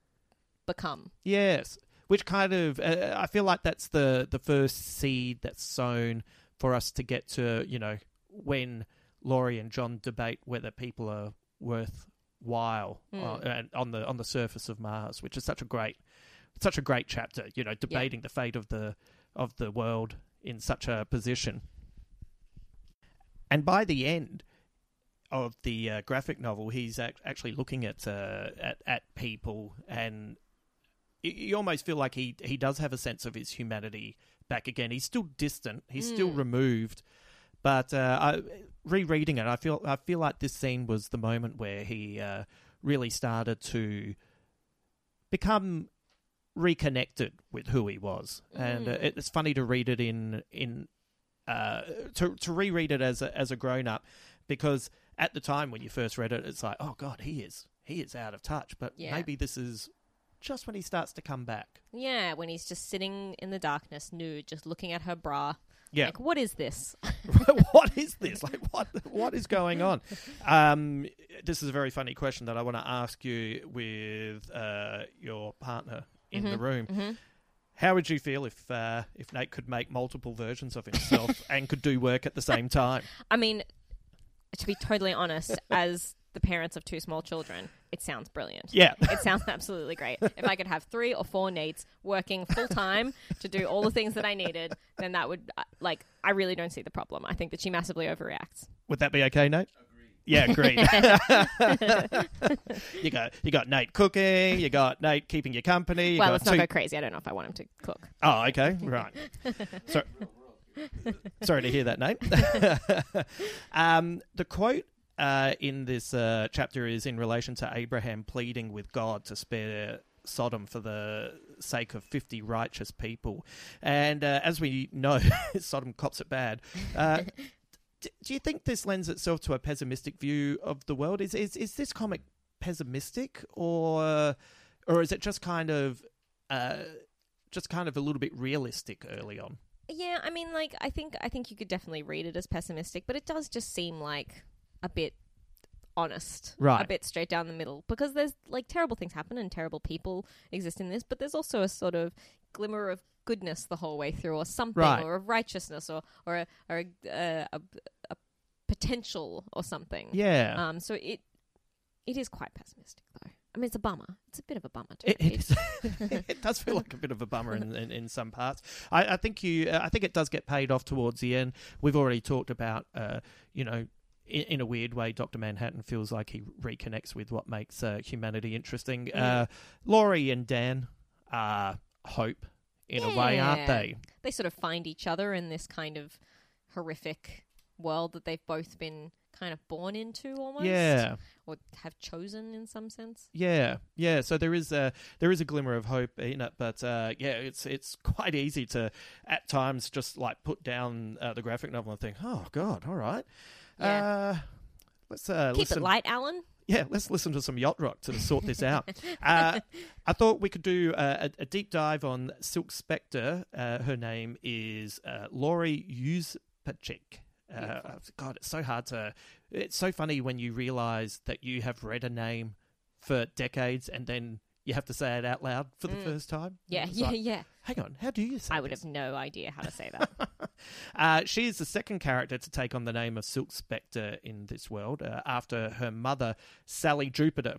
become. Yes, which kind of uh, I feel like that's the the first seed that's sown for us to get to you know when Laurie and John debate whether people are worthwhile Hmm. uh, and on the on the surface of Mars, which is such a great such a great chapter. You know, debating the fate of the of the world in such a position. And by the end of the uh, graphic novel, he's ac- actually looking at, uh, at at people, and you almost feel like he he does have a sense of his humanity back again. He's still distant, he's still Mm. removed, but uh, I, rereading it, I feel I feel like this scene was the moment where he uh, really started to become reconnected with who he was, and uh, Mm. it's funny to read it in in uh, to to reread it as a, as a grown up because at the time when you first read it, it's like, oh god, he is he is out of touch. But Yeah. maybe this is just when he starts to come back. Yeah, when he's just sitting in the darkness, nude, just looking at her bra. Yeah, Like, what is this? what is this? Like, what what is going on? Um, this is a very funny question that I want to ask you with uh, your partner in the room. hmm How would you feel if uh, if Nate could make multiple versions of himself and could do work at the same time? I mean, to be totally honest, as the parents of two small children, it sounds brilliant. Yeah. It sounds absolutely great. If I could have three or four Nates working full time to do all the things that I needed, then that would, uh, like, I really don't see the problem. I think that she massively overreacts. Would that be okay, Nate? Yeah, agreed. you got you got Nate cooking, you got Nate keeping you company. You well, got let's not two- go crazy. I don't know if I want him to cook. Oh, okay, right. So, sorry to hear that, Nate. um, the quote uh, in this uh, chapter is in relation to Abraham pleading with God to spare Sodom for the sake of 50 righteous people. And uh, as we know, Sodom cops it bad. Uh, do you think this lends itself to a pessimistic view of the world? Is is, is this comic pessimistic, or or is it just kind of uh, just kind of a little bit realistic early on? Yeah, I mean, like, I think I think you could definitely read it as pessimistic, but it does just seem like a bit honest, Right. A bit straight down the middle, because there's like terrible things happen and terrible people exist in this, but there's also a sort of glimmer of goodness the whole way through, or something, Right. or of righteousness, or or a or a, uh, a, a potential or something. Yeah. Um. So it it is quite pessimistic, though. I mean, it's a bummer. It's a bit of a bummer to It, it, it does feel like a bit of a bummer in, in, in some parts. I, I think you. uh, I think it does get paid off towards the end. We've already talked about, uh, you know, in, in a weird way, Doctor Manhattan feels like he reconnects with what makes uh, humanity interesting. Uh, Laurie and Dan are hope in a way, aren't they? they sort of find each other in this kind of horrific world that they've both been kind of born into almost Yeah. or have chosen in some sense Yeah, yeah. So there is a there is a glimmer of hope in it, but uh, yeah, it's it's quite easy to at times just like put down uh, the graphic novel and think, oh god, all right, Yeah. uh, let's uh, keep listen. it light alan Yeah, let's listen to some yacht rock to sort this out. uh, I thought we could do a, a, a deep dive on Silk Spectre. Uh, her name is uh, Laurie Juspeczyk. Uh, God, it's so hard to. It's so funny when you realize that you have read a name for decades and then you have to say it out loud for the first time. Mm. yeah It's yeah like, yeah Hang on, how do you say i would this? have no idea how to say that Uh, she is the second character to take on the name of Silk Spectre in this world uh, after her mother, Sally Jupiter.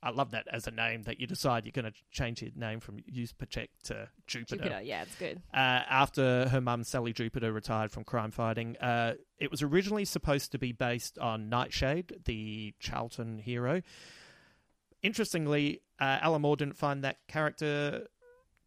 I love that as a name that you decide you're going to change your name from Juspeczyk to Jupiter. jupiter yeah it's good Uh, after her mum, Sally Jupiter, retired from crime fighting. Uh, it was originally supposed to be based on Nightshade, the Charlton hero. Interestingly, uh, Alan Moore didn't find that character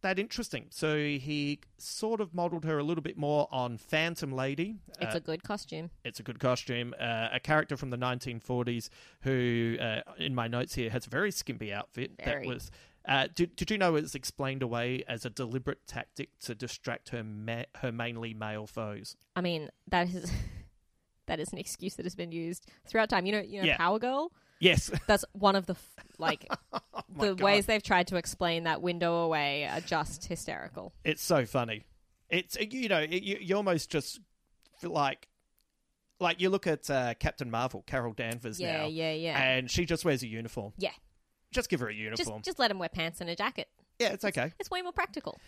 that interesting, so he sort of modelled her a little bit more on Phantom Lady. it's Uh, a good costume it's a good costume. Uh, a character from the 1940s who, uh, in my notes here, has a very skimpy outfit Very. that was Uh, did, did you know it's explained away as a deliberate tactic to distract her ma- her mainly male foes? I mean, that is that is an excuse that has been used throughout time. You know, you know, Yeah. Power Girl. Yes. That's one of the f- like my the God. ways they've tried to explain that window away are just hysterical. It's so funny. It's you know it, you, you almost just feel like like you look at uh, Captain Marvel, Carol Danvers Yeah, now, yeah, yeah. Yeah. And she just wears a uniform. Yeah, Just give her a uniform. just let him wear pants and a jacket. yeah, it's okay. It's way more practical.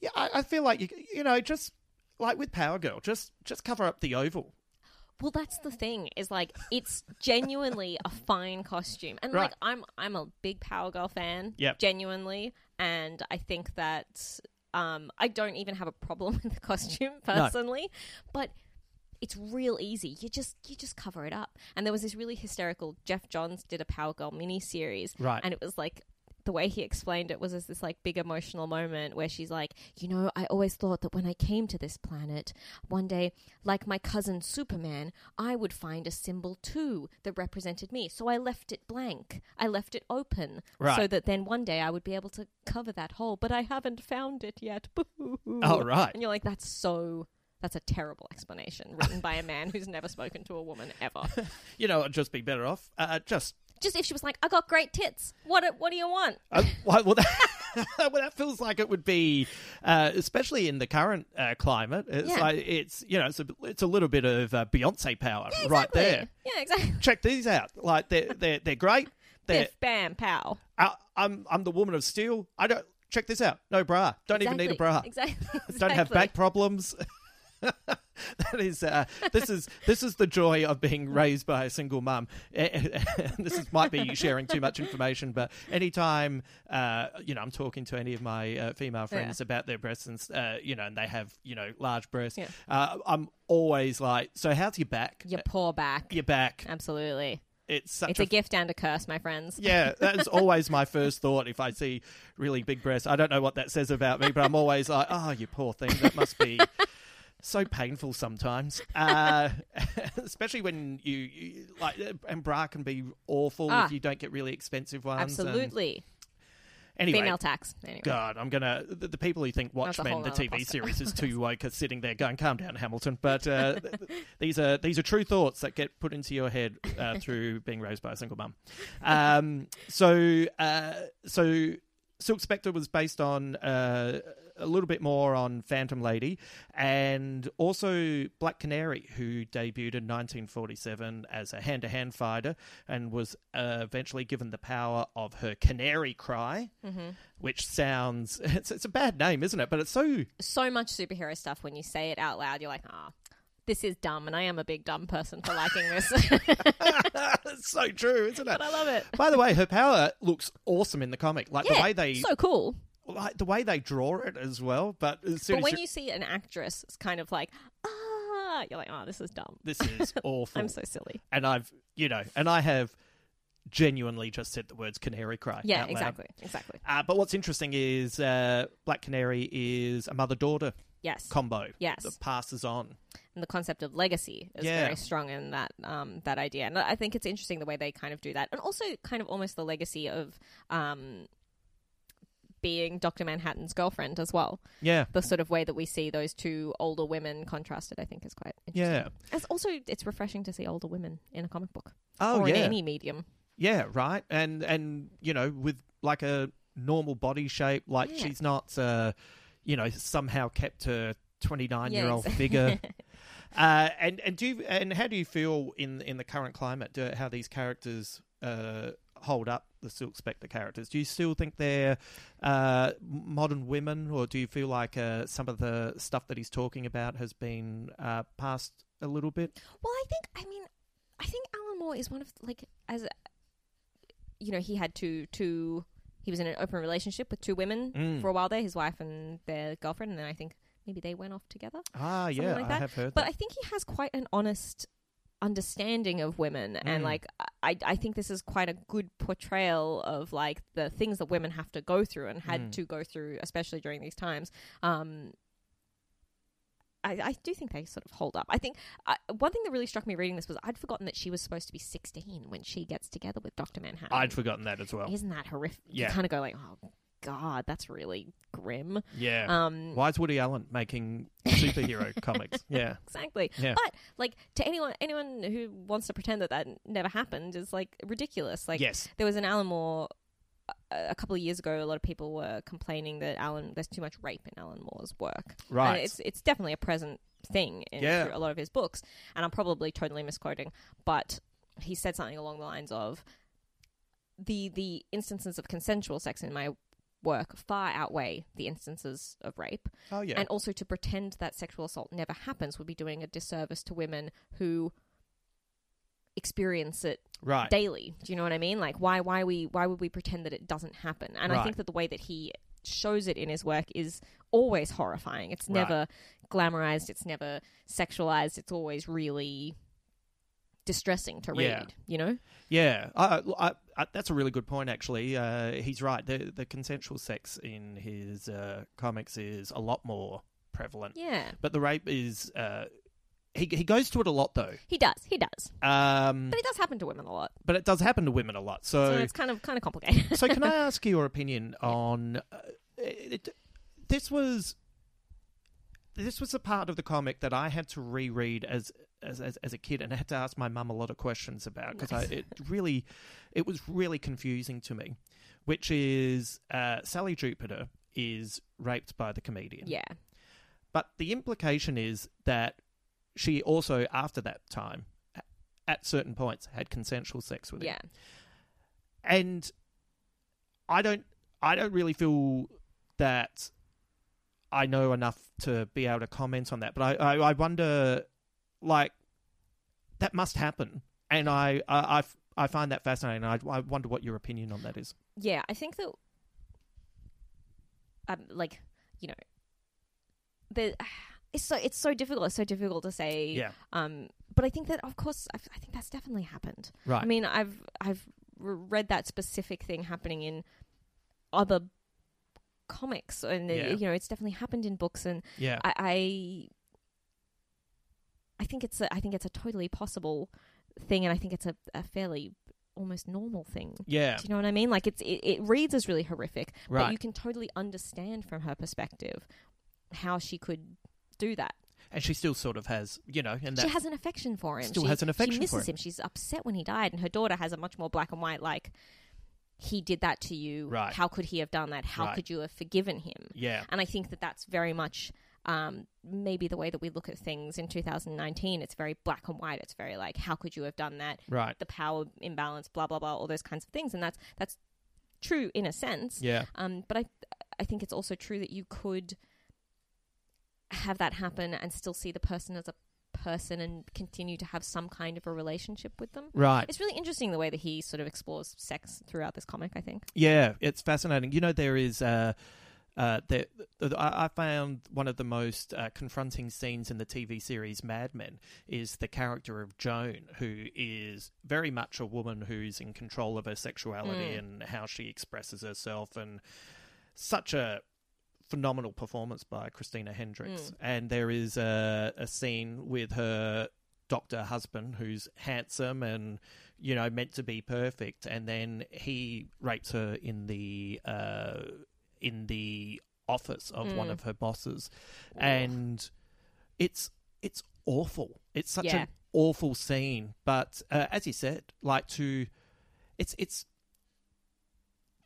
Yeah, I, I feel like you you know just like with Power Girl, just just cover up the oval. Well, that's the thing is like it's genuinely a fine costume, and Right. like I'm I'm a big Power Girl fan, Yep. genuinely, and I think that um I don't even have a problem with the costume personally, but it's real easy. You just you just cover it up. And there was this really hysterical. Geoff Johns did a Power Girl mini series, Right. And it was like the way he explained it was as this like big emotional moment where she's like, you know, I always thought that when I came to this planet, one day, like my cousin Superman, I would find a symbol too that represented me. So I left it blank. I left it open, Right. so that then one day I would be able to cover that hole. But I haven't found it yet. Boo-hoo-hoo. Oh, right. And you're like, that's so. That's a terrible explanation written by a man who's never spoken to a woman ever. You know, it'd just be better off uh, just Just if she was like, "I got great tits. What? do- What do you want?" Uh, well, well, that, well, that feels like it would be, uh, especially in the current uh, climate. It's Yeah. like it's you know it's a it's a little bit of uh, Beyonce power Yeah, right there. Yeah, exactly. Check these out. Like they're they're they're great. They're, Biff, bam, pow. I, I'm I'm the woman of steel. I don't check this out. No bra. Don't even need a bra. Exactly. Don't have back problems. that is uh, this is this is the joy of being raised by a single mum. this is, might be sharing too much information, but anytime uh, you know I'm talking to any of my uh, female friends about their breasts and uh, you know and they have you know large breasts, Yeah. uh, I'm always like, so how's your back? Your poor back. Your back. Absolutely. It's such It's a a gift and a curse, my friends. yeah, that is always my first thought if I see really big breasts. I don't know what that says about me, but I'm always like, oh, you poor thing. That must be so painful sometimes. Uh, especially when you, you like, and bra can be awful Ah. if you don't get really expensive ones. and- Absolutely. anyway, Female tax. Anyway. God, I'm gonna. The, the people who think Watchmen, the TV series, is too woke, are sitting there going, "Calm down, Hamilton." But uh, th- th- these are these are true thoughts that get put into your head uh, through being raised by a single mum. Um, so, uh, so Silk Spectre was based on uh, a little bit more on Phantom Lady, and also Black Canary, who debuted in 1947 as a hand-to-hand fighter and was uh, eventually given the power of her canary cry, which sounds it's, it's a bad name, isn't it? But it's so So much superhero stuff when you say it out loud, you're like, ah, this is dumb, and I am a big dumb person for liking this. it's so true, isn't it? but I love it. By the way, her power looks awesome in the comic. Like Yeah, the way they so cool. Like the way they draw it as well. But as But when you- you see an actress, it's kind of like, ah, you're like, oh, this is dumb. this is awful. I'm so silly. and I've you know, and I have genuinely just said the words canary cry. Yeah, exactly, exactly. Uh, but what's interesting is uh, Black Canary is a mother daughter Yes, combo. Yes. that passes on. and the concept of legacy is Yeah. very strong in that um, that idea, and I think it's interesting the way they kind of do that, and also kind of almost the legacy of um, being Doctor Manhattan's girlfriend as well. Yeah, The sort of way that we see those two older women contrasted, I think, is quite interesting. yeah. It's also it's refreshing to see older women in a comic book Oh or yeah, in any medium. yeah. Right, and and you know, with like a normal body shape, like Yeah. she's not, uh, you know, somehow kept her twenty nine year old figure. Uh, and and do you, and how do you feel in in the current climate? Do, how these characters uh, hold up? The Silk Spectre characters. Do you still think they're uh, modern women, or do you feel like uh, some of the stuff that he's talking about has been uh, passed a little bit? Well, I think I mean, I think Alan Moore is one of like as you know he had two two he was in an open relationship with two women Mm. for a while there, his wife and their girlfriend, and then I think maybe they went off together. Ah, yeah, like I have heard But that. I think he has quite an honest understanding of women and Mm. like I I think this is quite a good portrayal of like the things that women have to go through and had Mm. to go through especially during these times um I, I do think they sort of hold up. I think uh, one thing that really struck me reading this was I'd forgotten that she was supposed to be 16 when she gets together with Doctor Manhattan. I'd forgotten that as well. Isn't that horrific? Yeah. You kind of go like, oh god, that's really grim. Yeah. Um, Why is Woody Allen making superhero comics? Yeah. Exactly. Yeah. But like to anyone anyone who wants to pretend that that never happened is like ridiculous. Like Yes. there was an Alan Moore a couple of years ago. A lot of people were complaining that Alan there's too much rape in Alan Moore's work. Right. And it's it's definitely a present thing in Yeah. a lot of his books. And I'm probably totally misquoting, but he said something along the lines of the the instances of consensual sex in my work far outweigh the instances of rape. Oh yeah. And also to pretend that sexual assault never happens would be doing a disservice to women who experience it right. daily. Do you know what I mean? Like why why we why would we pretend that it doesn't happen? And I think that the way that he shows it in his work is always horrifying. It's Right. never glamorized, it's never sexualized, it's always really distressing to read, Yeah. you know? Yeah, I, I, I, that's a really good point. Actually, uh, he's right. The the consensual sex in his uh, comics is a lot more prevalent. Yeah. But the rape is. Uh, he he goes to it a lot though. He does. He does. Um, But it does happen to women a lot. but it does happen to women a lot. So So it's kind of kind of complicated. so can I ask your opinion on uh, it, this was this was a part of the comic that I had to reread as as as, as a kid and I had to ask my mum a lot of questions about because it really it was really confusing to me which is uh, Sally Jupiter is raped by the comedian yeah. but the implication is that she also after that time at certain points had consensual sex with him Yeah. and I don't I don't really feel that I know enough to be able to comment on that. But I, I, I wonder, like, that must happen, and I I, I, I find that fascinating. I, I wonder what your opinion on that is. Yeah, I think that, um, like you know, the it's so it's so difficult. It's so difficult to say. Yeah. Um, but I think that of course I, I think that's definitely happened. Right. I mean, I've I've read that specific thing happening in other comics, and Yeah. you know, it's definitely happened in books, and Yeah. I. I I think it's a, I think it's a totally possible thing, and I think it's a, a fairly almost normal thing. yeah. Do you know what I mean? Like it's it, it reads as really horrific, but you can totally understand from her perspective how she could do that. And she still sort of has, you know, and that she has an affection for him. Still she, has an affection She for misses him. him. She's upset when he died, and her daughter has a much more black and white like. He did that to you. Right. How could he have done that? How Right. could you have forgiven him? yeah. And I think that that's very much um, maybe the way that we look at things in 2019. It's very black and white. It's very like, how could you have done that? Right. The power imbalance, blah blah blah, all those kinds of things, and that's that's true in a sense. Yeah. Um, but I I think it's also true that you could have that happen and still see the person as a person and continue to have some kind of a relationship with them. Right. It's really interesting the way that he sort of explores sex throughout this comic. I think. Yeah, it's fascinating. You know, there is. Uh, uh, there, th- I I found one of the most uh, confronting scenes in the TV series Mad Men is the character of Joan, who is very much a woman who's in control of her sexuality Mm. and how she expresses herself, and such a phenomenal performance by Christina Hendricks. Mm. And there is a, a scene with her doctor husband who's handsome and you know meant to be perfect and then he rapes her in the uh in the office of one Mm. of her bosses and it's it's awful it's such Yeah. an awful scene but uh, as you said like to it's it's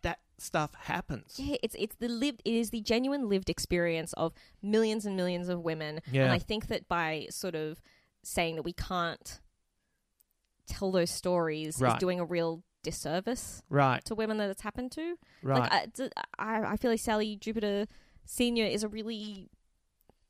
that stuff happens Yeah, it's it's the lived it is the genuine lived experience of millions and millions of women. Yeah. And I think that by sort of saying that we can't tell those stories Right. is doing a real disservice right to women that it's happened to. right Like I, I, feel like Sally Jupiter Senior is a really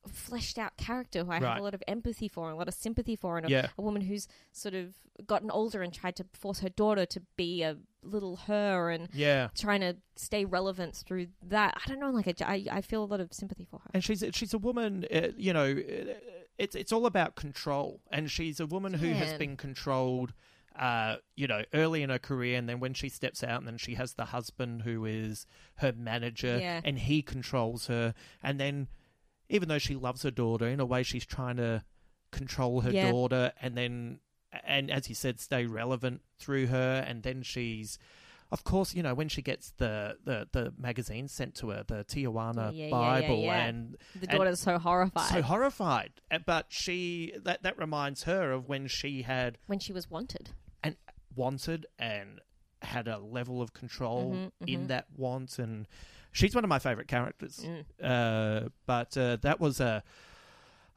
fleshed out character who I have a lot of empathy for and a lot of sympathy for, and a, Yeah. a woman who's sort of gotten older and tried to force her daughter to be a little her and yeah trying to stay relevant through that. I don't know, like I, I feel a lot of sympathy for her. and she's she's a woman uh, you know uh, it's it's all about control and she's a woman who has been controlled uh, you know, early in her career, and then when she steps out, and then she has the husband who is her manager, Yeah. and he controls her, and then, even though she loves her daughter, in a way she's trying to control her Yeah. daughter, and then and as you said, stay relevant through her, and then she's. Of course, you know when she gets the, the, the magazine sent to her, the Tijuana Yeah, yeah, Bible, yeah. and The and- daughter's so horrified so horrified. Uh, But she that that reminds her of when she had when she was wanted. and wanted and had a level of control Mhm, in mhm. that want, and she's one of my favorite characters. Mm. Uh, but uh, that was a.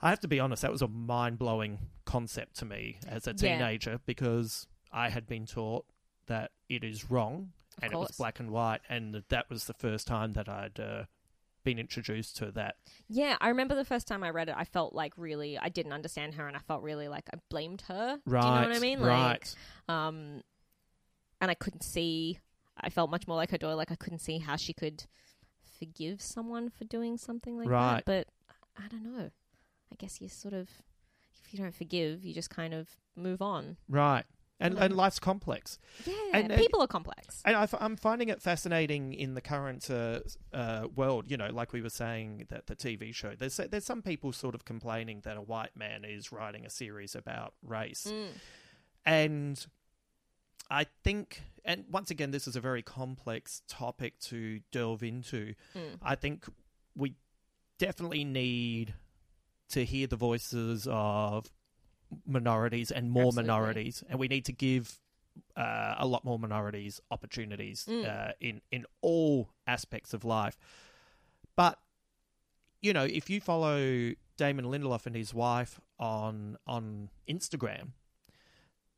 I have to be honest, that was a mind blowing concept to me as a teenager because I had been taught that it is wrong Of and it was black and white, and that that was the first time that I'd uh, been introduced to that. Yeah, I remember the first time I read it, I felt like really I didn't understand her, and I felt really like I blamed her. Right. Do you know what I mean? Right. Like, um, and I couldn't see. I felt much more like her daughter. Like I couldn't see how she could forgive someone for doing something like Right. that. But I don't know. I guess you sort of, if you don't forgive, you just kind of move on. Right. And, and life's complex. Yeah, And- and- people are complex. And I, am finding it fascinating in the current uh, uh, world. You know, like we were saying that the TV show. There's there's some people sort of complaining that a white man is writing a series about race, Mm. and I think, and once again, this is a very complex topic to delve into. Mm. I think we definitely need to hear the voices of minorities and more Absolutely. minorities, and we need to give uh, a lot more minorities opportunities Mm. uh, in in all aspects of life. But you know, if you follow Damon Lindelof and his wife on on Instagram,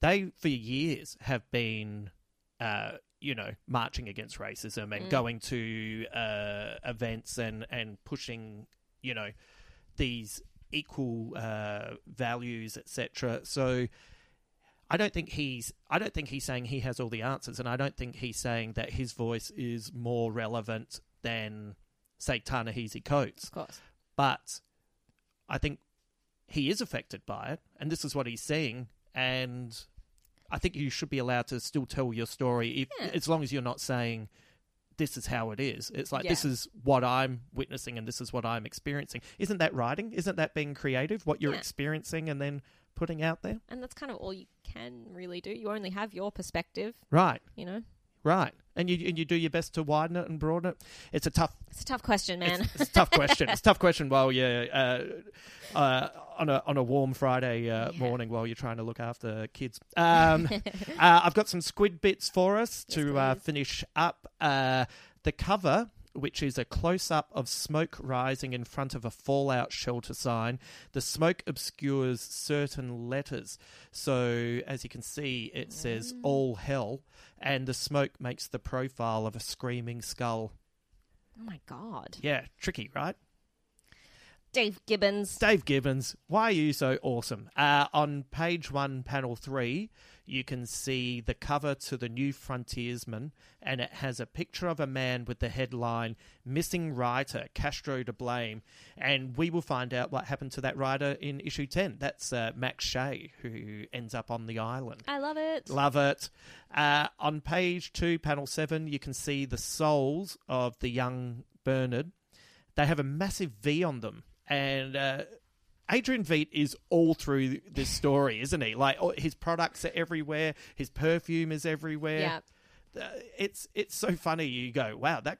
they for years have been, uh, you know, marching against racism and Mm. going to uh, events and and pushing, you know, these equal uh, values, etc. So. I don't think he's. I don't think he's saying he has all the answers, and I don't think he's saying that his voice is more relevant than, say, Ta-Nehisi Coates. Of course. But I think he is affected by it, and this is what he's seeing. And I think you should be allowed to still tell your story, if, Yeah. as long as you're not saying this is how it is. It's like this is what I'm witnessing, and this is what I'm experiencing. Isn't that writing? Isn't that being creative? What you're Yeah. experiencing and then putting out there. And that's kind of all you can really do. You only have your perspective, Right. you know? Right, and you and you do your best to widen it and broaden it. It's a tough, It's a tough question, man. It's, it's a tough question. It's a tough question. While you're uh, uh, on a on a warm Friday uh, Yeah. morning, while you're trying to look after kids. Um, uh, I've got some squid bits for us Yes, to uh, finish up. Uh, the cover. Which is a close up of smoke rising in front of a fallout shelter sign. The smoke obscures certain letters. So, as you can see, it says Mm. all hell, and the smoke makes the profile of a screaming skull. oh my god. Yeah, tricky, right? Dave Gibbons. Dave Gibbons, why are you so awesome? Uh, on page one, panel three, you can see the cover to the New Frontiersman, and it has a picture of a man with the headline Missing Writer, Castro to Blame. And we will find out what happened to that writer in issue 10. That's uh, Max Shea, who ends up on the island. I love it. Love it. Uh, on page two, panel seven, you can see the soles of the young Bernard. They have a massive V on them. And uh, Adrian Veidt is all through this story, isn't he? Like oh, his products are everywhere, his perfume is everywhere. Yeah. It's it's so funny. You go, wow, that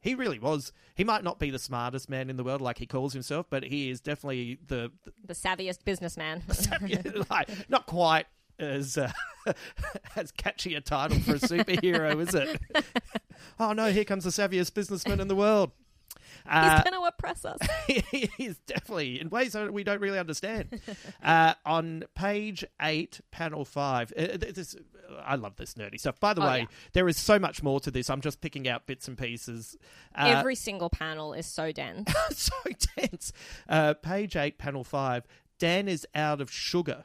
he really was. He might not be the smartest man in the world, like he calls himself, but he is definitely the The savviest businessman. like not quite as uh, as catchy a title for a superhero, is it? oh no, here comes the savviest businessman in the world. Uh, He's going to oppress us. he's definitely in ways that we don't really understand. uh, on page eight, panel five, uh, this, I love this nerdy stuff. By the Oh, way, yeah. there is so much more to this. I'm just picking out bits and pieces. Uh, Every single panel is so dense. so tense. Uh, page eight, panel five. Dan is out of sugar.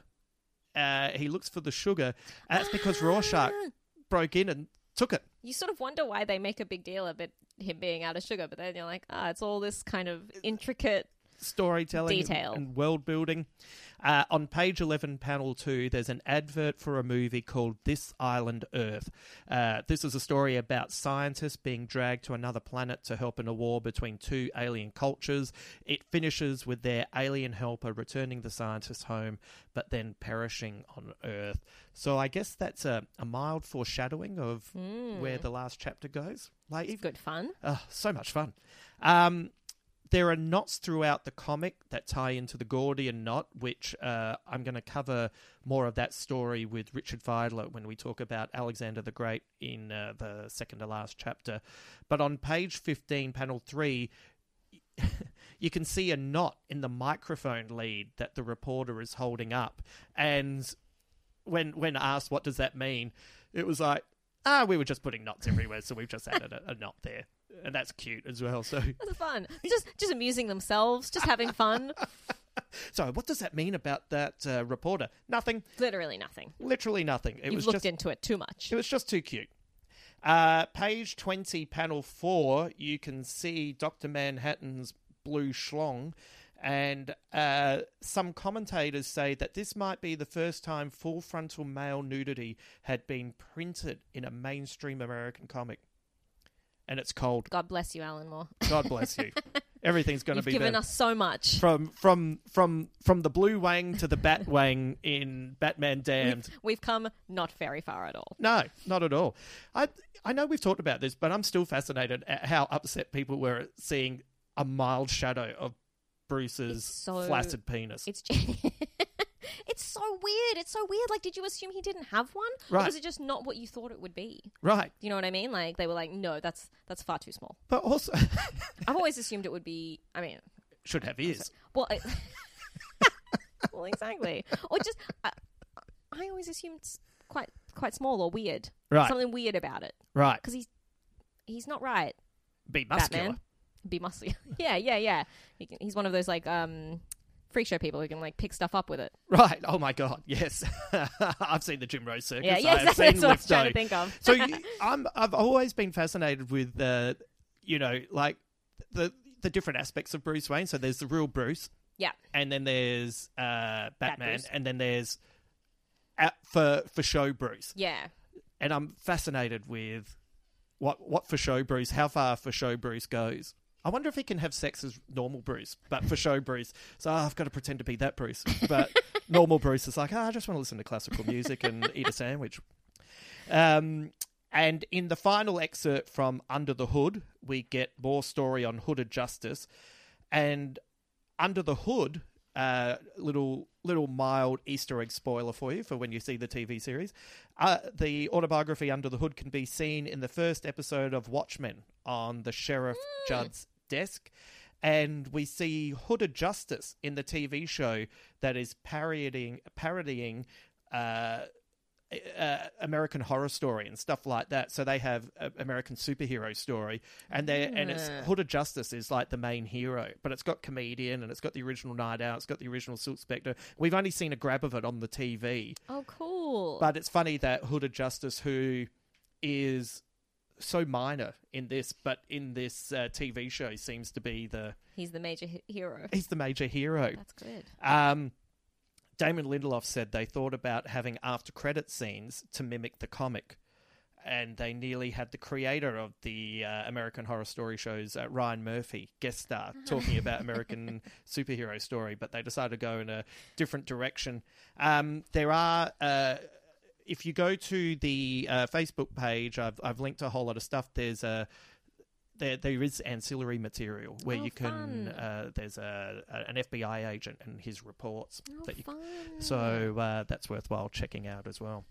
Uh, he looks for the sugar. That's because Rorschach broke in and took it. You sort of wonder why they make a big deal of it, him being out of sugar, but then you're like, ah, it's all this kind of intricate storytelling and- Detail. and world building. Uh, on page 11, panel 2, there's an advert for a movie called This Island Earth. Uh, this is a story about scientists being dragged to another planet to help in a war between two alien cultures. It finishes with their alien helper returning the scientists home, but then perishing on Earth. So I guess that's a, a mild foreshadowing of where the last chapter goes. Like, even- Good fun. Oh, so much fun. Um, there are knots throughout the comic that tie into the Gordian knot, which uh, I'm going to cover more of that story with Richard Fidler when we talk about Alexander the Great in uh, the second to last chapter. But on page 15, panel 3, you can see a knot in the microphone lead that the reporter is holding up. And when when asked what does that mean, it was like, ah, we were just putting knots everywhere, so we've just added a, a knot there, and that's cute as well. So, That's fun. Just just amusing themselves, just having fun. so what does that mean about that uh, reporter? Nothing, Literally nothing. literally nothing. It You've was looked just into it too much. it was just too cute. Uh, page 20, panel 4, you can see Dr. Manhattan's blue schlong. And uh, some commentators say that this might be the first time full frontal male nudity had been printed in a mainstream American comic. And it's called God bless you, Alan Moore. God bless you. Everything's going to be given there. us so much. from from from from the blue wang to the bat wang in Batman Damned. We've come not very far at all. No, not at all. I I know we've talked about this, but I'm still fascinated at how upset people were at seeing a mild shadow of Bruce's so- flaccid penis. It's it's so weird. It's so weird. Like, did you assume he didn't have one? Or Right. was it just not what you thought it would be? right, You know what I mean? Like they were like, no, that's that's far too small. but also I've always assumed it would be. I mean, should have ears. well, well, exactly. Or just I, I always assumed it's quite quite small or weird. Right. Something weird about it Right, because he's he's not right. be muscular. Batman. Be muscular. yeah, yeah, yeah. He can, he's one of those like um freak show people who can like pick stuff up with it. Right. Oh my God. Yes, I've seen the Jim Rose circus. Yeah, I yes, have that's, seen that's what I was trying to think of. so you, I'm I've always been fascinated with the you know like the the different aspects of Bruce Wayne. So there's the real Bruce, yeah, and then there's uh, Batman, and then there's uh, for for show Bruce. yeah. And I'm fascinated with what what for show Bruce, how far for show Bruce goes. I wonder if he can have sex as normal Bruce, but for show Bruce. So oh, I've got to pretend to be that Bruce. But normal Bruce is like, oh, I just want to listen to classical music and eat a sandwich. Um, and in the final excerpt from Under the Hood, we get more story on hooded justice. And Under the Hood, uh, little little mild Easter egg spoiler for you for when you see the TV series. Uh, the autobiography Under the Hood can be seen in the first episode of Watchmen on the Sheriff Judd's desk. And we see Hooded Justice in the TV show that is parodying parodying uh, uh, American Horror Story and stuff like that. So they have a American superhero story, and they and it's Ah. Hooded Justice is like the main hero, but it's got comedian and it's got the original Nite Owl, it's got the original Silk Spectre. We've only seen a grab of it on the TV, Oh, cool. but it's funny that Hooded Justice, who is so minor in this, but in this uh, TV show seems to be the he's the major he- hero. he's the major hero. That's good. Um, Damon Lindelof said they thought about having after credit scenes to mimic the comic. And they nearly had the creator of the uh, American Horror Story shows, uh, Ryan Murphy, guest star, talking about American superhero story, but they decided to go in a different direction. Um, there are, uh, if you go to the uh, Facebook page, I've, I've linked a whole lot of stuff. There's a there, there is ancillary material where Oh, you can. Uh, there's a, a an FBI agent and his reports Oh, that you. fun. So uh, that's worthwhile checking out as well.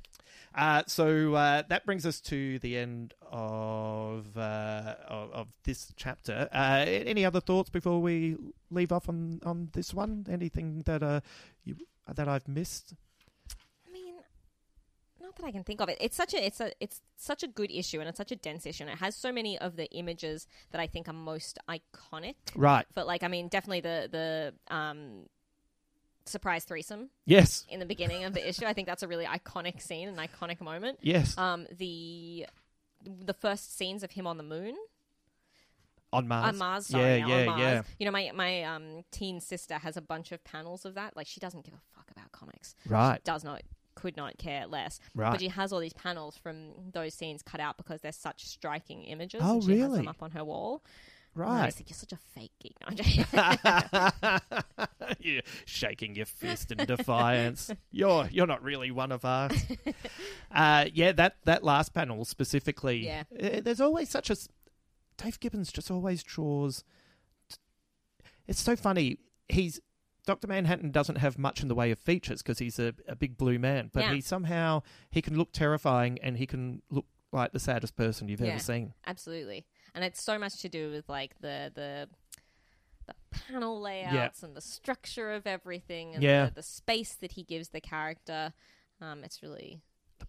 Uh, so uh, that brings us to the end of uh, of, of this chapter. Uh, any other thoughts before we leave off on, on this one? Anything that uh you that I've missed? Not that I can think of it. It's such a it's a it's such a good issue and it's such a dense issue and it has so many of the images that I think are most iconic. Right. But like I mean, definitely the the um surprise threesome Yes. in the beginning of the issue. I think that's a really iconic scene, an iconic moment. Yes. Um the the first scenes of him on the moon. on Mars. On Mars, sorry, yeah, yeah, Mars. yeah. You know, my my um teen sister has a bunch of panels of that. Like she doesn't give a fuck about comics. Right. She does not could not care less. Right. But she has all these panels from those scenes cut out because they're such striking images. Oh, and she Has really? them up on her wall. Right. just think you're such a fake geek. No, I'm joking. you're shaking your fist in defiance. You're you're not really one of us. uh, yeah, that that last panel specifically. Yeah. uh, there's always such a. Dave Gibbons just always draws. It's so funny. He's Doctor Manhattan doesn't have much in the way of features because he's a, a big blue man, but Yeah. he somehow he can look terrifying and he can look like the saddest person you've Yeah. ever seen. Absolutely. And it's so much to do with like the the the panel layouts and the structure of everything and Yeah. the, the space that he gives the character. Um, it's really,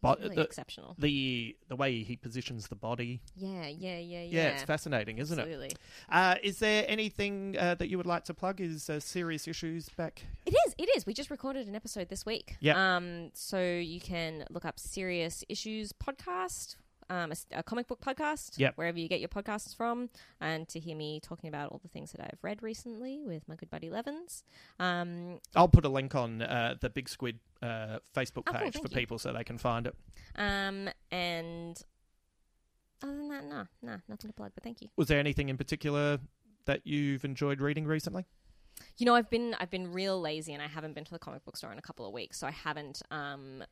The, really the, exceptional. the the way he positions the body. Yeah, yeah, yeah, yeah. Yeah, it's fascinating, isn't it? Absolutely. Uh, is there anything uh, that you would like to plug? Is uh, Serious Issues back? It is. It is. We just recorded an episode this week. Yeah. Um. So you can look up Serious Issues podcast, um, a, a comic book podcast. Yep. Wherever you get your podcasts from, and to hear me talking about all the things that I've read recently with my good buddy Levins. Um. I'll put a link on uh, the Big Squid uh, Facebook Oh, cool, page for you. people so they can find it. Um. And other than that, no, no, nothing to plug. But thank you. Was there anything in particular that you've enjoyed reading recently? You know, I've been I've been real lazy, and I haven't been to the comic book store in a couple of weeks, so I haven't um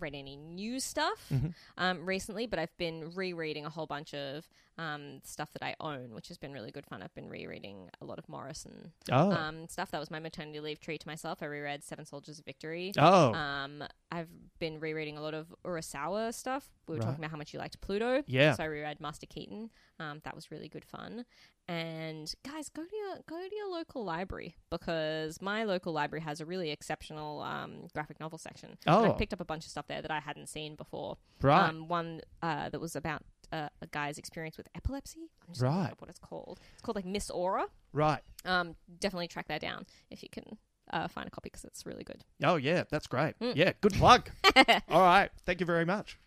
read any new stuff Mhm. um recently. But I've been rereading a whole bunch of um stuff that I own, which has been really good fun. I've been rereading a lot of Morrison Oh, um stuff. That was my maternity leave treat to myself. I reread Seven Soldiers of Victory. oh, Um, I've been rereading a lot of Urasawa stuff. We were Right. talking about how much you liked Pluto. Yeah. So I reread Master Keaton. Um, that was really good fun. And guys, go to your go to your local library because my local library has a really exceptional um, graphic novel section. Oh. I picked up a bunch of stuff there that I hadn't seen before. right. Um, one uh, that was about uh, a guy's experience with epilepsy. I'm just Right. up what it's called. It's called like Miss Aura. right. Um, definitely track that down if you can uh, find a copy because it's really good. Oh, yeah, that's great. Mm. Yeah, good plug. All right. Thank you very much.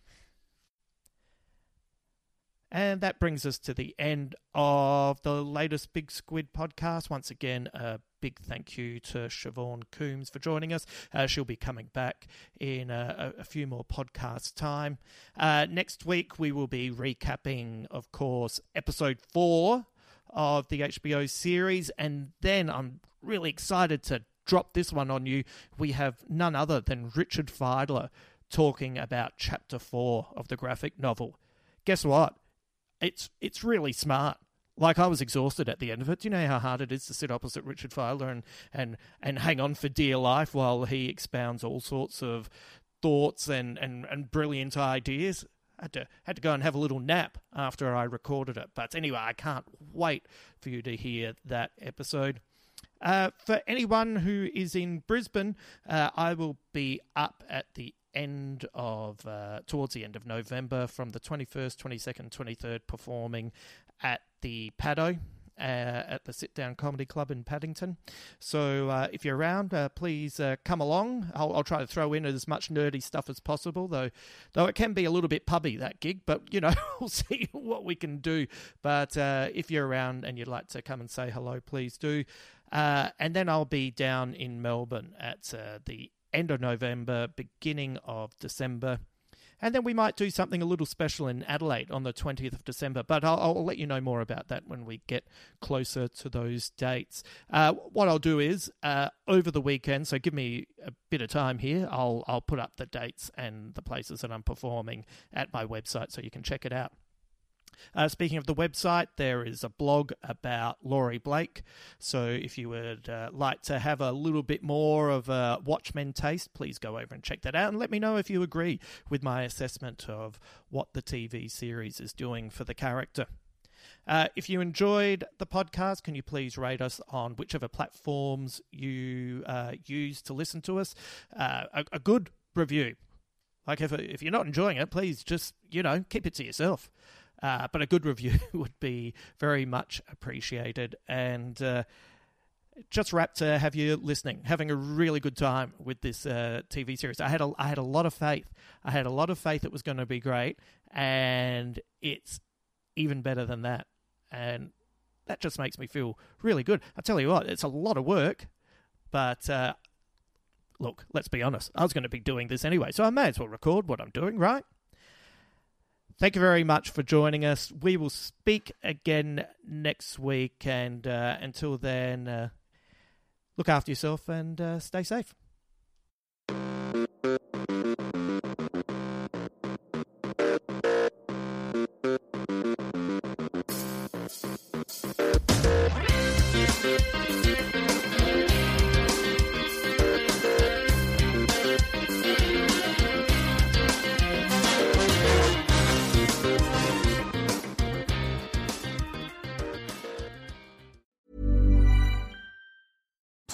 And that brings us to the end of the latest Big Squid podcast. Once again, a big thank you to Siobhan Coombs for joining us. Uh, she'll be coming back in a, a few more podcast time. Uh, next week, we will be recapping, of course, episode four of the HBO series. And then I'm really excited to drop this one on you. We have none other than Richard Fidler talking about chapter four of the graphic novel. Guess what? It's it's really smart. Like I was exhausted at the end of it. Do you know how hard it is to sit opposite Richard Fidler and, and, and hang on for dear life while he expounds all sorts of thoughts and, and, and brilliant ideas? I had to had to go and have a little nap after I recorded it. But anyway, I can't wait for you to hear that episode. Uh, for anyone who is in Brisbane, uh, I will be up at the end of uh, towards the end of November from the 21st, 22nd, 23rd performing at the Paddo. Uh, at the Sit Down Comedy Club in Paddington. So uh, if you're around, uh, please uh, come along. I'll, I'll try to throw in as much nerdy stuff as possible, though. Though it can be a little bit pubby that gig, but you know we'll see what we can do. But uh, if you're around and you'd like to come and say hello, please do. Uh, and then I'll be down in Melbourne at the end of November, beginning of December. And then we might do something a little special in Adelaide on the 20th of December, but I'll, I'll let you know more about that when we get closer to those dates. Uh, what I'll do is uh, over the weekend, so give me a bit of time here. I'll I'll put up the dates and the places that I'm performing at my website, so you can check it out. Uh, speaking of the website, there is a blog about Laurie Blake. So if you would uh, like to have a little bit more of a Watchmen taste, please go over and check that out and let me know if you agree with my assessment of what the TV series is doing for the character. Uh, if you enjoyed the podcast, can you please rate us on whichever platforms you uh, use to listen to us? Uh, a, a good review. Like if if you're not enjoying it, please just you know keep it to yourself. Uh, but a good review would be very much appreciated. And uh, just rapt to have you listening, having a really good time with this uh, TV series. I had a I had a lot of faith. I had a lot of faith it was going to be great, and it's even better than that. And that just makes me feel really good. I tell you what, it's a lot of work, but uh, look, let's be honest. I was going to be doing this anyway, so I may as well record what I'm doing, right? Thank you very much for joining us. We will speak again next week, and uh, until then, uh, look after yourself and uh, stay safe.